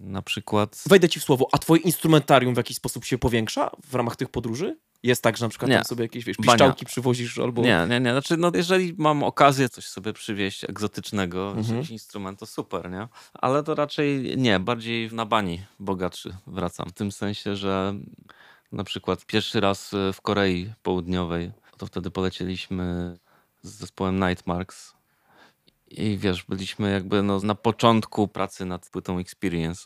Na przykład. Wejdę ci w słowo, a twoje instrumentarium w jakiś sposób się powiększa w ramach tych podróży? Jest tak, że na przykład Nie. tam sobie jakieś wiesz, Bania. piszczałki przywozisz albo... Nie, nie, nie. Znaczy, no, jeżeli mam okazję coś sobie przywieźć egzotycznego, Mhm. jakiś instrument, to super, nie? Ale to raczej nie, bardziej na bani bogatszy wracam. W tym sensie, że na przykład pierwszy raz w Korei Południowej, to wtedy polecieliśmy z zespołem Nightmarks. I wiesz, byliśmy jakby no, na początku pracy nad płytą Experience.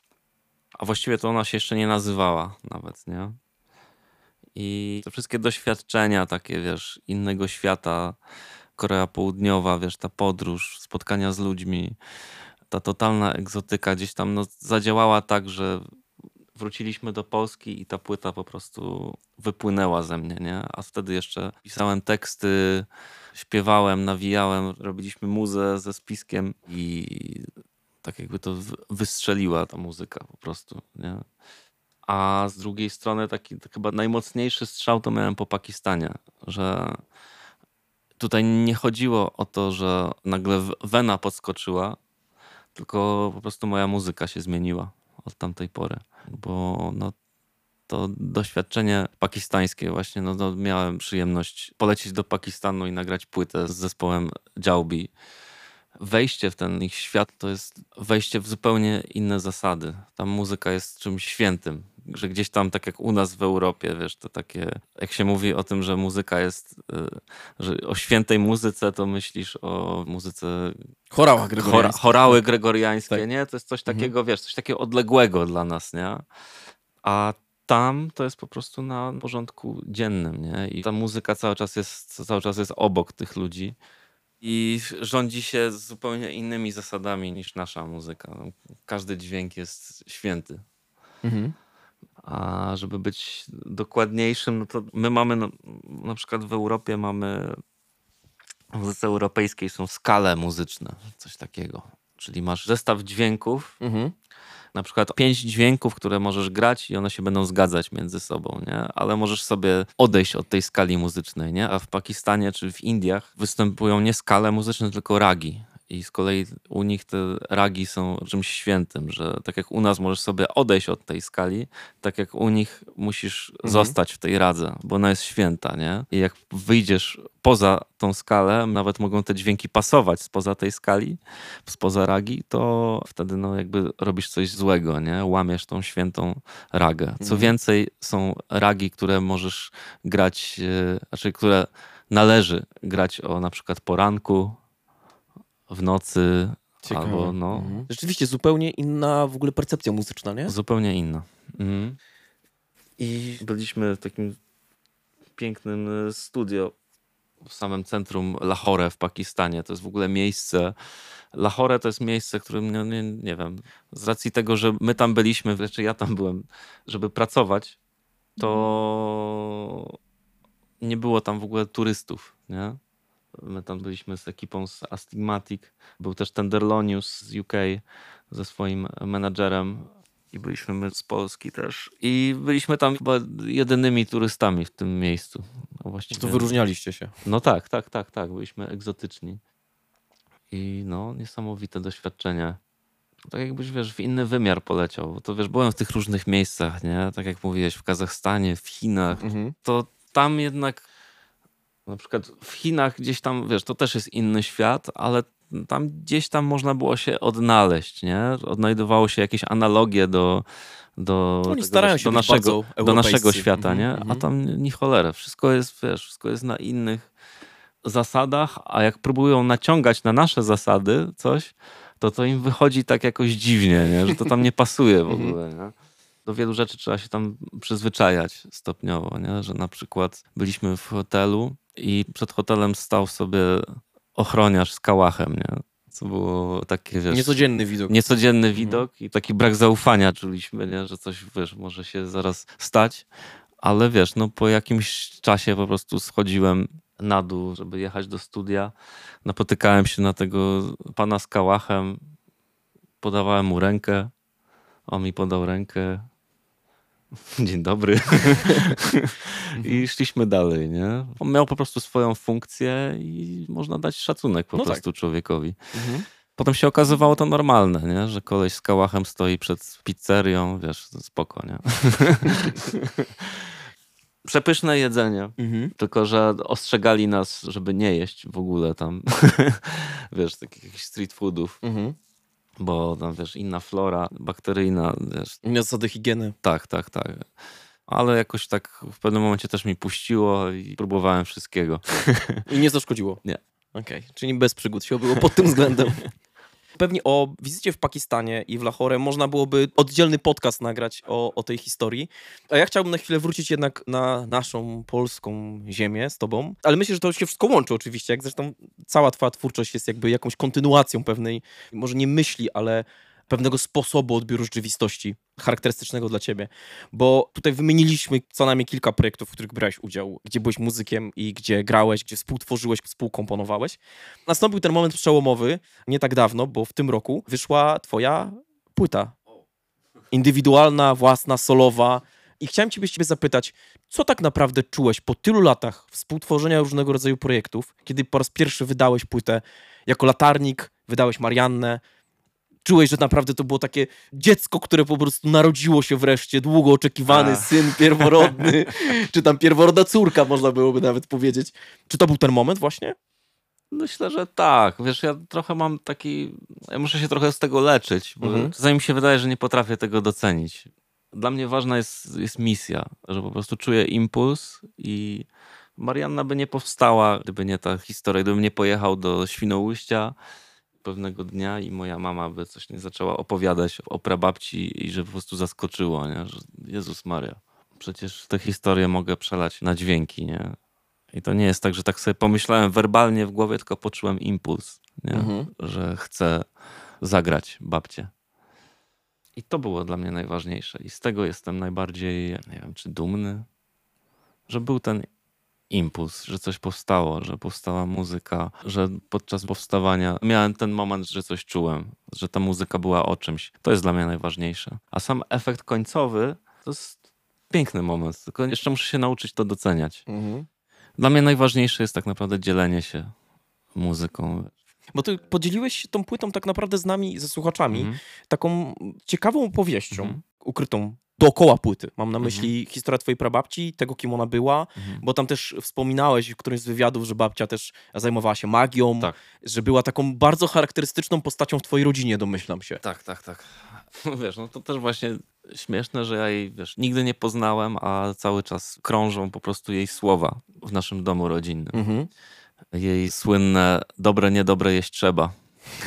A właściwie to ona się jeszcze nie nazywała nawet, nie? I te wszystkie doświadczenia takie, wiesz, innego świata, Korea Południowa, wiesz, ta podróż, spotkania z ludźmi, ta totalna egzotyka gdzieś tam no, zadziałała tak, że wróciliśmy do Polski i ta płyta po prostu wypłynęła ze mnie, nie? A wtedy jeszcze pisałem teksty, śpiewałem, nawijałem, robiliśmy muzę ze spiskiem i tak jakby to wystrzeliła ta muzyka po prostu, nie? A z drugiej strony taki chyba najmocniejszy strzał to miałem po Pakistanie, że tutaj nie chodziło o to, że nagle wena podskoczyła, tylko po prostu moja muzyka się zmieniła od tamtej pory, bo no, to doświadczenie pakistańskie właśnie, no, no, miałem przyjemność polecieć do Pakistanu i nagrać płytę z zespołem Jaubi. Wejście w ten ich świat to jest wejście w zupełnie inne zasady. Tam muzyka jest czymś świętym że gdzieś tam, tak jak u nas w Europie, wiesz, to takie, jak się mówi o tym, że muzyka jest, y, że o świętej muzyce, to myślisz o muzyce... Chorała chorały gregoriańskie, tak. nie? To jest coś takiego, mhm. wiesz, coś takiego odległego dla nas, nie? A tam to jest po prostu na porządku dziennym, nie? I ta muzyka cały czas jest, cały czas jest obok tych ludzi i rządzi się zupełnie innymi zasadami niż nasza muzyka. Każdy dźwięk jest święty. Mhm. A żeby być dokładniejszym, no to my mamy no, na przykład w Europie mamy w muzyce europejskiej są skale muzyczne, coś takiego. Czyli masz zestaw dźwięków, mhm. na przykład pięć dźwięków, które możesz grać i one się będą zgadzać między sobą, nie? Ale możesz sobie odejść od tej skali muzycznej, nie? A w Pakistanie czy w Indiach występują nie skale muzyczne, tylko ragi. I z kolei u nich te ragi są czymś świętym, że tak jak u nas możesz sobie odejść od tej skali, tak jak u nich musisz mhm. zostać w tej radze, bo ona jest święta, nie? I jak wyjdziesz poza tą skalę, nawet mogą te dźwięki pasować spoza tej skali, spoza ragi, to wtedy no jakby robisz coś złego, nie? Łamiesz tą świętą ragę. Co mhm. więcej, są ragi, które możesz grać, yy, znaczy które należy grać o na przykład poranku, w nocy Ciekawe. albo no. Mhm. Rzeczywiście zupełnie inna w ogóle percepcja muzyczna, nie? Zupełnie inna. Mhm. I byliśmy w takim pięknym e, studio w samym centrum Lahore w Pakistanie. To jest w ogóle miejsce. Lahore to jest miejsce, którym nie, nie, nie wiem, z racji tego, że my tam byliśmy, znaczy ja tam byłem, żeby pracować, to nie było tam w ogóle turystów, nie? My tam byliśmy z ekipą z Astigmatic. Był też Tenderlonius z UK ze swoim menadżerem i byliśmy my z Polski też. I byliśmy tam chyba jedynymi turystami w tym miejscu. No właściwie... To wyróżnialiście się. No tak, tak, tak, tak. Byliśmy egzotyczni. I no, niesamowite doświadczenie. Tak jakbyś, wiesz, w inny wymiar poleciał. Bo to, wiesz, byłem w tych różnych miejscach, nie? Tak jak mówiłeś, w Kazachstanie, w Chinach. Mhm. To tam jednak na przykład w Chinach gdzieś tam, wiesz, to też jest inny świat, ale tam gdzieś tam można było się odnaleźć, nie? Odnajdowało się jakieś analogie do, do, Oni tego, do, naszego, do naszego świata, nie? Mm -hmm. A tam ni cholera. Wszystko jest, wiesz, wszystko jest na innych zasadach, a jak próbują naciągać na nasze zasady coś, to to im wychodzi tak jakoś dziwnie, nie? Że to tam nie pasuje w (laughs) mhm. ogóle, nie? do wielu rzeczy trzeba się tam przyzwyczajać stopniowo, nie? że na przykład byliśmy w hotelu i przed hotelem stał sobie ochroniarz z kałachem, nie? Co było takie, wiesz... Niecodzienny widok. Niecodzienny mhm. widok i taki brak zaufania czuliśmy, nie? Że coś, wiesz, może się zaraz stać. Ale wiesz, no po jakimś czasie po prostu schodziłem na dół, żeby jechać do studia. Napotykałem się na tego pana z kałachem, podawałem mu rękę, on mi podał rękę, (laughs) Dzień dobry. (laughs) I szliśmy dalej, nie? On miał po prostu swoją funkcję i można dać szacunek po no tak. prostu tak. człowiekowi. Mhm. Potem się okazywało to normalne, nie? że koleś z kałachem stoi przed pizzerią, wiesz, spoko, nie? (laughs) Przepyszne jedzenie, mhm. tylko że ostrzegali nas, żeby nie jeść w ogóle tam, wiesz, takich street foodów. Mhm bo tam wiesz, inna flora bakteryjna. Wiesz. Inne zasady higieny. Tak, tak, tak. Ale jakoś tak w pewnym momencie też mi puściło i próbowałem wszystkiego. (laughs) I nie zaszkodziło? Nie. Okej, okay. czyli bez przygód się było pod tym względem. (laughs) pewnie o wizycie w Pakistanie i w Lahore można byłoby oddzielny podcast nagrać o, o tej historii. A ja chciałbym na chwilę wrócić jednak na naszą polską ziemię z tobą. Ale myślę, że to się wszystko łączy oczywiście, jak zresztą cała twoja twórczość jest jakby jakąś kontynuacją pewnej, może nie myśli, ale pewnego sposobu odbioru rzeczywistości charakterystycznego dla ciebie. Bo tutaj wymieniliśmy co najmniej kilka projektów, w których brałeś udział, gdzie byłeś muzykiem i gdzie grałeś, gdzie współtworzyłeś, współkomponowałeś. Nastąpił ten moment przełomowy nie tak dawno, bo w tym roku wyszła twoja płyta. Indywidualna, własna, solowa. I chciałem ciebie ciebie zapytać, co tak naprawdę czułeś po tylu latach współtworzenia różnego rodzaju projektów, kiedy po raz pierwszy wydałeś płytę jako latarnik, wydałeś Mariannę, czułeś, że naprawdę to było takie dziecko, które po prostu narodziło się wreszcie, długo oczekiwany Ach. syn pierworodny, czy tam pierworodna córka, można byłoby nawet powiedzieć. Czy to był ten moment właśnie? Myślę, że tak. Wiesz, ja trochę mam taki. Ja muszę się trochę z tego leczyć, bo Mhm. czasami mi się wydaje, że nie potrafię tego docenić. Dla mnie ważna jest, jest misja, że po prostu czuję impuls i Marianna by nie powstała, gdyby nie ta historia, gdybym nie pojechał do Świnoujścia pewnego dnia i moja mama by coś nie zaczęła opowiadać o prababci i że po prostu zaskoczyło, nie? że Jezus Maria. Przecież tę historię mogę przelać na dźwięki, nie? I to nie jest tak, że tak sobie pomyślałem werbalnie w głowie, tylko poczułem impuls, nie? Mhm. że chcę zagrać babcię. I to było dla mnie najważniejsze. I z tego jestem najbardziej, nie wiem, czy dumny, że był ten impuls, że coś powstało, że powstała muzyka, że podczas powstawania miałem ten moment, że coś czułem, że ta muzyka była o czymś. To jest dla mnie najważniejsze. A sam efekt końcowy to jest piękny moment, tylko jeszcze muszę się nauczyć to doceniać. Dla mnie najważniejsze jest tak naprawdę dzielenie się muzyką. Bo ty podzieliłeś się tą płytą tak naprawdę z nami, ze słuchaczami, Mhm. taką ciekawą opowieścią, Mhm. ukrytą dookoła płyty. Mam na myśli historia twojej prababci, tego kim ona była, Mhm. bo tam też wspominałeś w którymś z wywiadów, że babcia też zajmowała się magią, Tak. że była taką bardzo charakterystyczną postacią w twojej rodzinie, domyślam się. Tak, tak, tak. (laughs) Wiesz, no to też właśnie śmieszne, że ja jej, wiesz, nigdy nie poznałem, a cały czas krążą po prostu jej słowa w naszym domu rodzinnym. Mhm. Jej słynne dobre, niedobre jeść trzeba.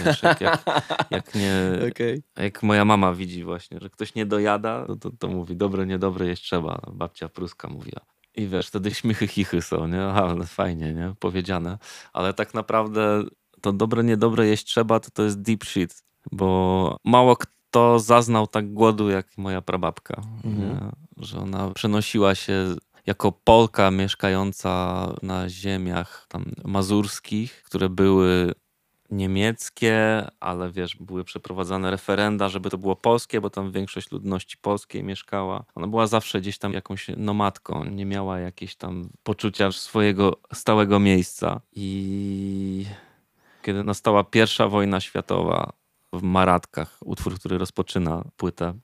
Wiesz, jak, jak, jak, nie, (laughs) Okej. jak moja mama widzi właśnie, że ktoś nie dojada, to, to, to mówi dobre, niedobre jeść trzeba. Babcia pruska mówiła. I wiesz, wtedy śmichy, (laughs) chichy są, nie? Aha, fajnie, nie? Powiedziane. Ale tak naprawdę to dobre, niedobre jeść trzeba, to to jest deep shit. Bo mało kto zaznał tak głodu jak moja prababka. Mhm. Że ona przenosiła się jako Polka mieszkająca na ziemiach tam mazurskich, które były niemieckie, ale wiesz, były przeprowadzane referenda, żeby to było polskie, bo tam większość ludności polskiej mieszkała. Ona była zawsze gdzieś tam jakąś nomadką, nie miała jakiegoś tam poczucia swojego stałego miejsca. I kiedy nastała pierwsza wojna światowa w Maratkach, utwór, który rozpoczyna płytę,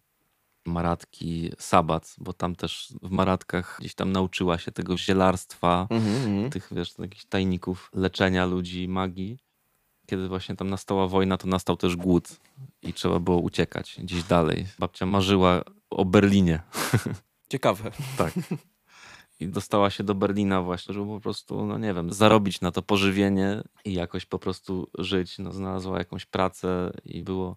Maratki Sabat, bo tam też w Maratkach gdzieś tam nauczyła się tego zielarstwa, Mhm, mhm. tych wiesz, jakichś tajników leczenia ludzi, magii. Kiedy właśnie tam nastała wojna, to nastał też głód i trzeba było uciekać gdzieś dalej. Babcia marzyła o Berlinie. (laughs) Ciekawe. Tak. I dostała się do Berlina właśnie, żeby po prostu, no nie wiem, zarobić na to pożywienie i jakoś po prostu żyć. No, znalazła jakąś pracę i było,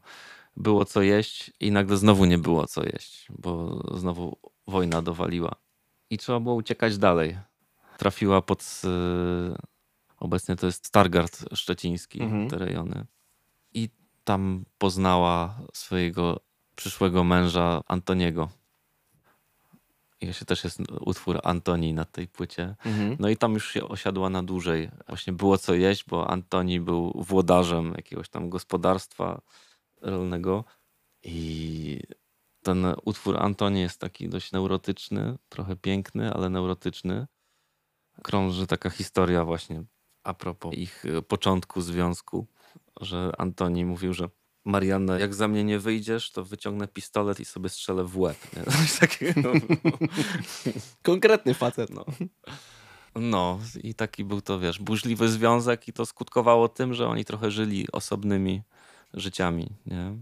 było co jeść i nagle znowu nie było co jeść, bo znowu wojna dowaliła. I trzeba było uciekać dalej. Trafiła pod... Obecnie to jest Stargard Szczeciński, Mhm. te rejony. I tam poznała swojego przyszłego męża Antoniego. Się też jest utwór Antoni na tej płycie. Mhm. No i tam już się osiadła na dłużej. Właśnie było co jeść, bo Antoni był włodarzem jakiegoś tam gospodarstwa rolnego. I ten utwór Antoni jest taki dość neurotyczny, trochę piękny, ale neurotyczny. Krąży taka historia właśnie a propos ich e, początku związku, że Antoni mówił, że Marianna, jak za mnie nie wyjdziesz, to wyciągnę pistolet i sobie strzelę w łeb. (laughs) Takiego. Konkretny facet. No. no i taki był to, wiesz, burzliwy związek i to skutkowało tym, że oni trochę żyli osobnymi życiami, nie?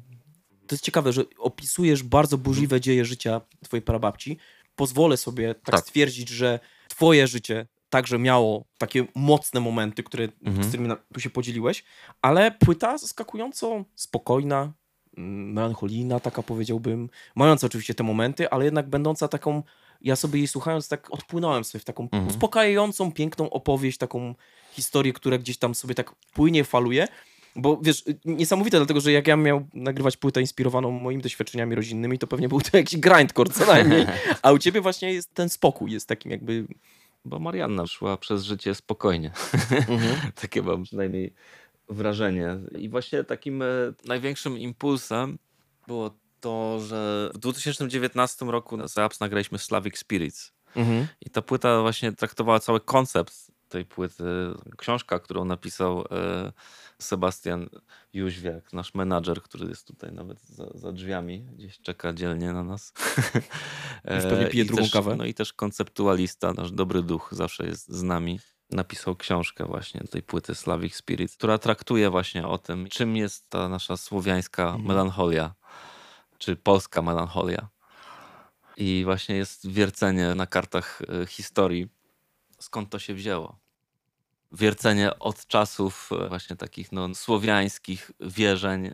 To jest ciekawe, że opisujesz bardzo burzliwe dzieje życia twojej prababci. Pozwolę sobie tak, Tak. stwierdzić, że twoje życie także miało takie mocne momenty, które, Mhm. z którymi tu się podzieliłeś, ale płyta zaskakująco spokojna, mm, melancholijna, taka powiedziałbym, mająca oczywiście te momenty, ale jednak będąca taką, ja sobie jej słuchając, tak odpłynąłem sobie w taką Mhm. uspokajającą, piękną opowieść, taką historię, która gdzieś tam sobie tak płynie, faluje. Bo wiesz, niesamowite, dlatego że jak ja miał nagrywać płytę inspirowaną moimi doświadczeniami rodzinnymi, to pewnie był to jakiś grindcore co najmniej. (laughs) A u ciebie właśnie jest ten spokój, jest takim jakby. Bo Marianna szła przez życie spokojnie. (laughs) Takie mam przynajmniej wrażenie. I właśnie takim e, największym impulsem było to, że w 2019 roku z Apps nagraliśmy Slavic Spirits. Mhm. I ta płyta właśnie traktowała cały koncept tej płyty. Książka, którą napisał e, Sebastian Jóźwiak, nasz menadżer, który jest tutaj nawet za, za drzwiami, gdzieś czeka dzielnie na nas. (laughs) Już pewnie pije I drugą też, kawę. No i też konceptualista, nasz dobry duch zawsze jest z nami. Napisał książkę właśnie tej płyty Slavic Spirit, która traktuje właśnie o tym, czym jest ta nasza słowiańska Mhm. melancholia, czy polska melancholia. I właśnie jest wiercenie na kartach e, historii, skąd to się wzięło. Wiercenie od czasów e, właśnie takich no, słowiańskich wierzeń,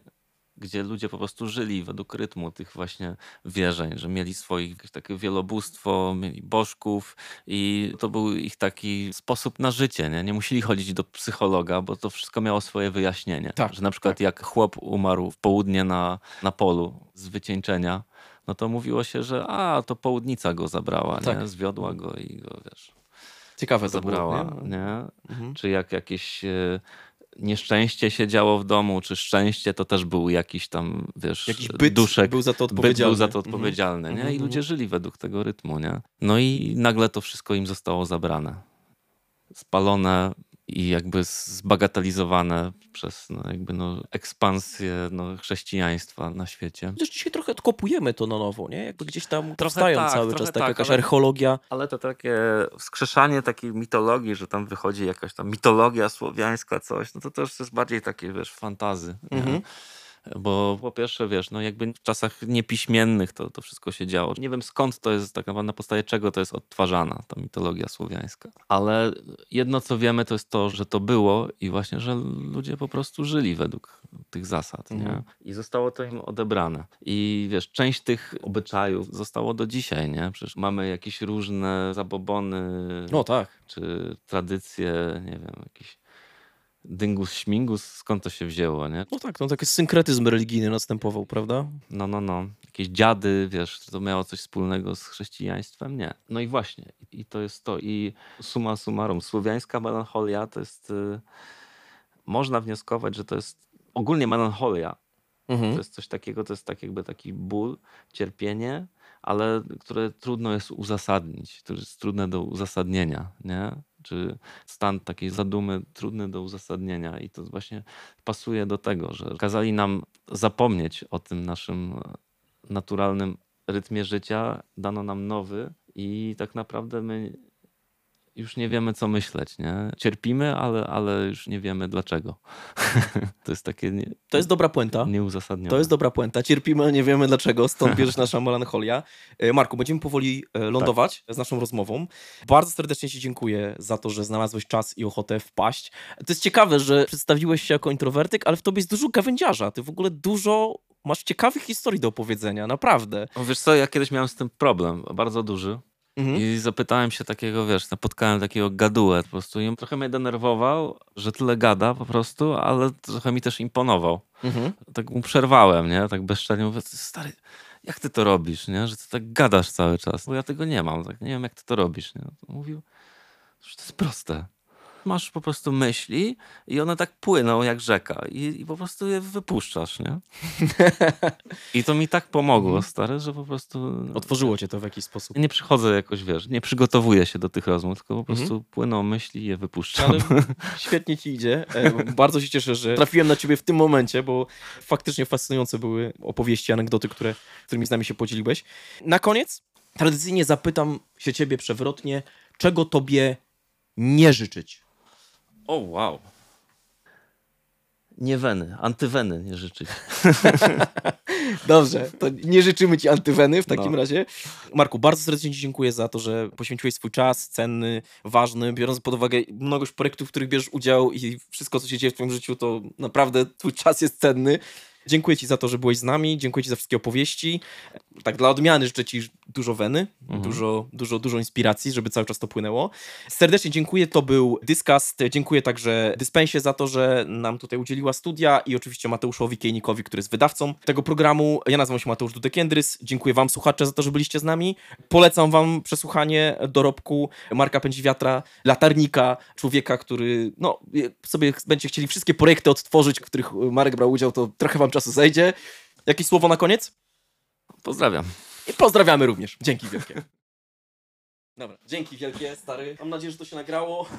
gdzie ludzie po prostu żyli według rytmu tych właśnie wierzeń, że mieli swoich jakieś takie wielobóstwo, mieli bożków i to był ich taki sposób na życie. Nie, nie musieli chodzić do psychologa, bo to wszystko miało swoje wyjaśnienie. Tak, że na przykład tak. jak chłop umarł w południe na, na polu z wycieńczenia, no to mówiło się, że a, to południca go zabrała, Tak. nie? zwiodła go i go, wiesz, Ciekawe zabrała, było. Nie? nie? Mhm. Czy jak jakieś e, nieszczęście się działo w domu, czy szczęście, to też był jakiś tam, wiesz, Jakiś byt duszek. był za to Byt odpowiedzialny. był za to Mhm. odpowiedzialny, nie? Mhm, I ludzie mhm. żyli według tego rytmu, nie? No i nagle to wszystko im zostało zabrane. Spalone i jakby zbagatelizowane przez no, jakby no, ekspansję no, chrześcijaństwa na świecie. Chociaż dzisiaj trochę odkopujemy to na nowo, nie? Jakby gdzieś tam powstają tak, cały czas taka tak, jakaś ale- archeologia. Ale to takie wskrzeszanie takiej mitologii, że tam wychodzi jakaś tam mitologia słowiańska, coś, no to też jest bardziej takie, wiesz, fantazy. nie? Mhm. Bo po pierwsze, wiesz, no jakby w czasach niepiśmiennych to, to wszystko się działo. Nie wiem skąd to jest, tak naprawdę na podstawie czego to jest odtwarzana, ta mitologia słowiańska. Ale jedno co wiemy to jest to, że to było i właśnie, że ludzie po prostu żyli według tych zasad, nie? Mhm. I zostało to im odebrane. I wiesz, część tych obyczajów zostało do dzisiaj, nie? Przecież mamy jakieś różne zabobony, No tak. czy tradycje, nie wiem, jakiś dyngus, śmigus, skąd to się wzięło, nie? No tak, no taki synkretyzm religijny następował, prawda? No, no, no. Jakieś dziady, wiesz, czy to miało coś wspólnego z chrześcijaństwem? Nie. No i właśnie. I to jest to. I summa summarum, słowiańska melancholia to jest... Y, można wnioskować, że to jest ogólnie melancholia. Mhm. To jest coś takiego, to jest tak jakby taki ból, cierpienie, ale które trudno jest uzasadnić, które jest trudne do uzasadnienia, nie? Czy stan takiej zadumy trudny do uzasadnienia. I to właśnie pasuje do tego, że kazali nam zapomnieć o tym naszym e, naturalnym rytmie życia, dano nam nowy i tak naprawdę my już nie wiemy, co myśleć, nie? Cierpimy, ale, ale już nie wiemy dlaczego. (laughs) to jest takie nie, To jest dobra puenta. nieuzasadnione. To jest dobra puenta. Cierpimy, ale nie wiemy dlaczego, stąd bierze się nasza melancholia. E, Marku, będziemy powoli e, lądować z naszą rozmową. Bardzo serdecznie Ci dziękuję za to, że znalazłeś czas i ochotę wpaść. To jest ciekawe, że przedstawiłeś się jako introwertyk, ale w tobie jest dużo gawędziarza. Ty w ogóle dużo masz ciekawych historii do opowiedzenia, naprawdę. O, wiesz co, ja kiedyś miałem z tym problem, bardzo duży. Mhm. I zapytałem się takiego, wiesz, napotkałem takiego gadułę po prostu i on trochę mnie denerwował, że tyle gada po prostu, ale trochę mi też imponował. Mhm. Tak mu przerwałem, nie? Tak bezczelnie mówię, stary, jak ty to robisz, nie? Że ty tak gadasz cały czas, bo ja tego nie mam, tak nie wiem, jak ty to robisz, nie? To mówił, że to jest proste. Masz po prostu myśli i one tak płyną jak rzeka i, i po prostu je wypuszczasz, nie? I to mi tak pomogło, stary, że po prostu... no, Otworzyło cię to w jakiś sposób. nie przychodzę jakoś, wiesz, nie przygotowuję się do tych rozmów, tylko po Mhm. prostu płyną myśli i je wypuszczam. Ale (laughs) świetnie ci idzie. E, Bardzo się cieszę, że trafiłem na ciebie w tym momencie, bo faktycznie fascynujące były opowieści, anegdoty, które, którymi z nami się podzieliłeś. Na koniec tradycyjnie zapytam się ciebie przewrotnie, czego tobie nie życzyć? O, wow. Nie weny, antyweny nie życzyć. (laughs) Dobrze, to nie życzymy ci antyweny w takim No. razie. Marku, bardzo serdecznie ci dziękuję za to, że poświęciłeś swój czas cenny, ważny, biorąc pod uwagę mnogość projektów, w których bierzesz udział i wszystko, co się dzieje w twoim życiu, to naprawdę twój czas jest cenny. Dziękuję ci za to, że byłeś z nami, dziękuję ci za wszystkie opowieści. Tak dla odmiany życzę ci dużo weny, Mhm. dużo, dużo, dużo inspiracji, żeby cały czas to płynęło. Serdecznie dziękuję, to był Discast. Dziękuję także Dyspensie za to, że nam tutaj udzieliła studia i oczywiście Mateuszowi Kiejnikowi, który jest wydawcą tego programu. Ja nazywam się Mateusz Dudek-Jędrys. Dziękuję wam, słuchacze, za to, że byliście z nami. Polecam wam przesłuchanie dorobku Marka Pędziwiatra, latarnika, człowieka, który no, sobie będziecie chcieli wszystkie projekty odtworzyć, w których Marek brał udział, to trochę wam czasu zejdzie. Jakieś słowo na koniec? Pozdrawiam. I pozdrawiamy również. Dzięki wielkie. (laughs) Dobra, dzięki wielkie, stary. Mam nadzieję, że to się nagrało. (laughs)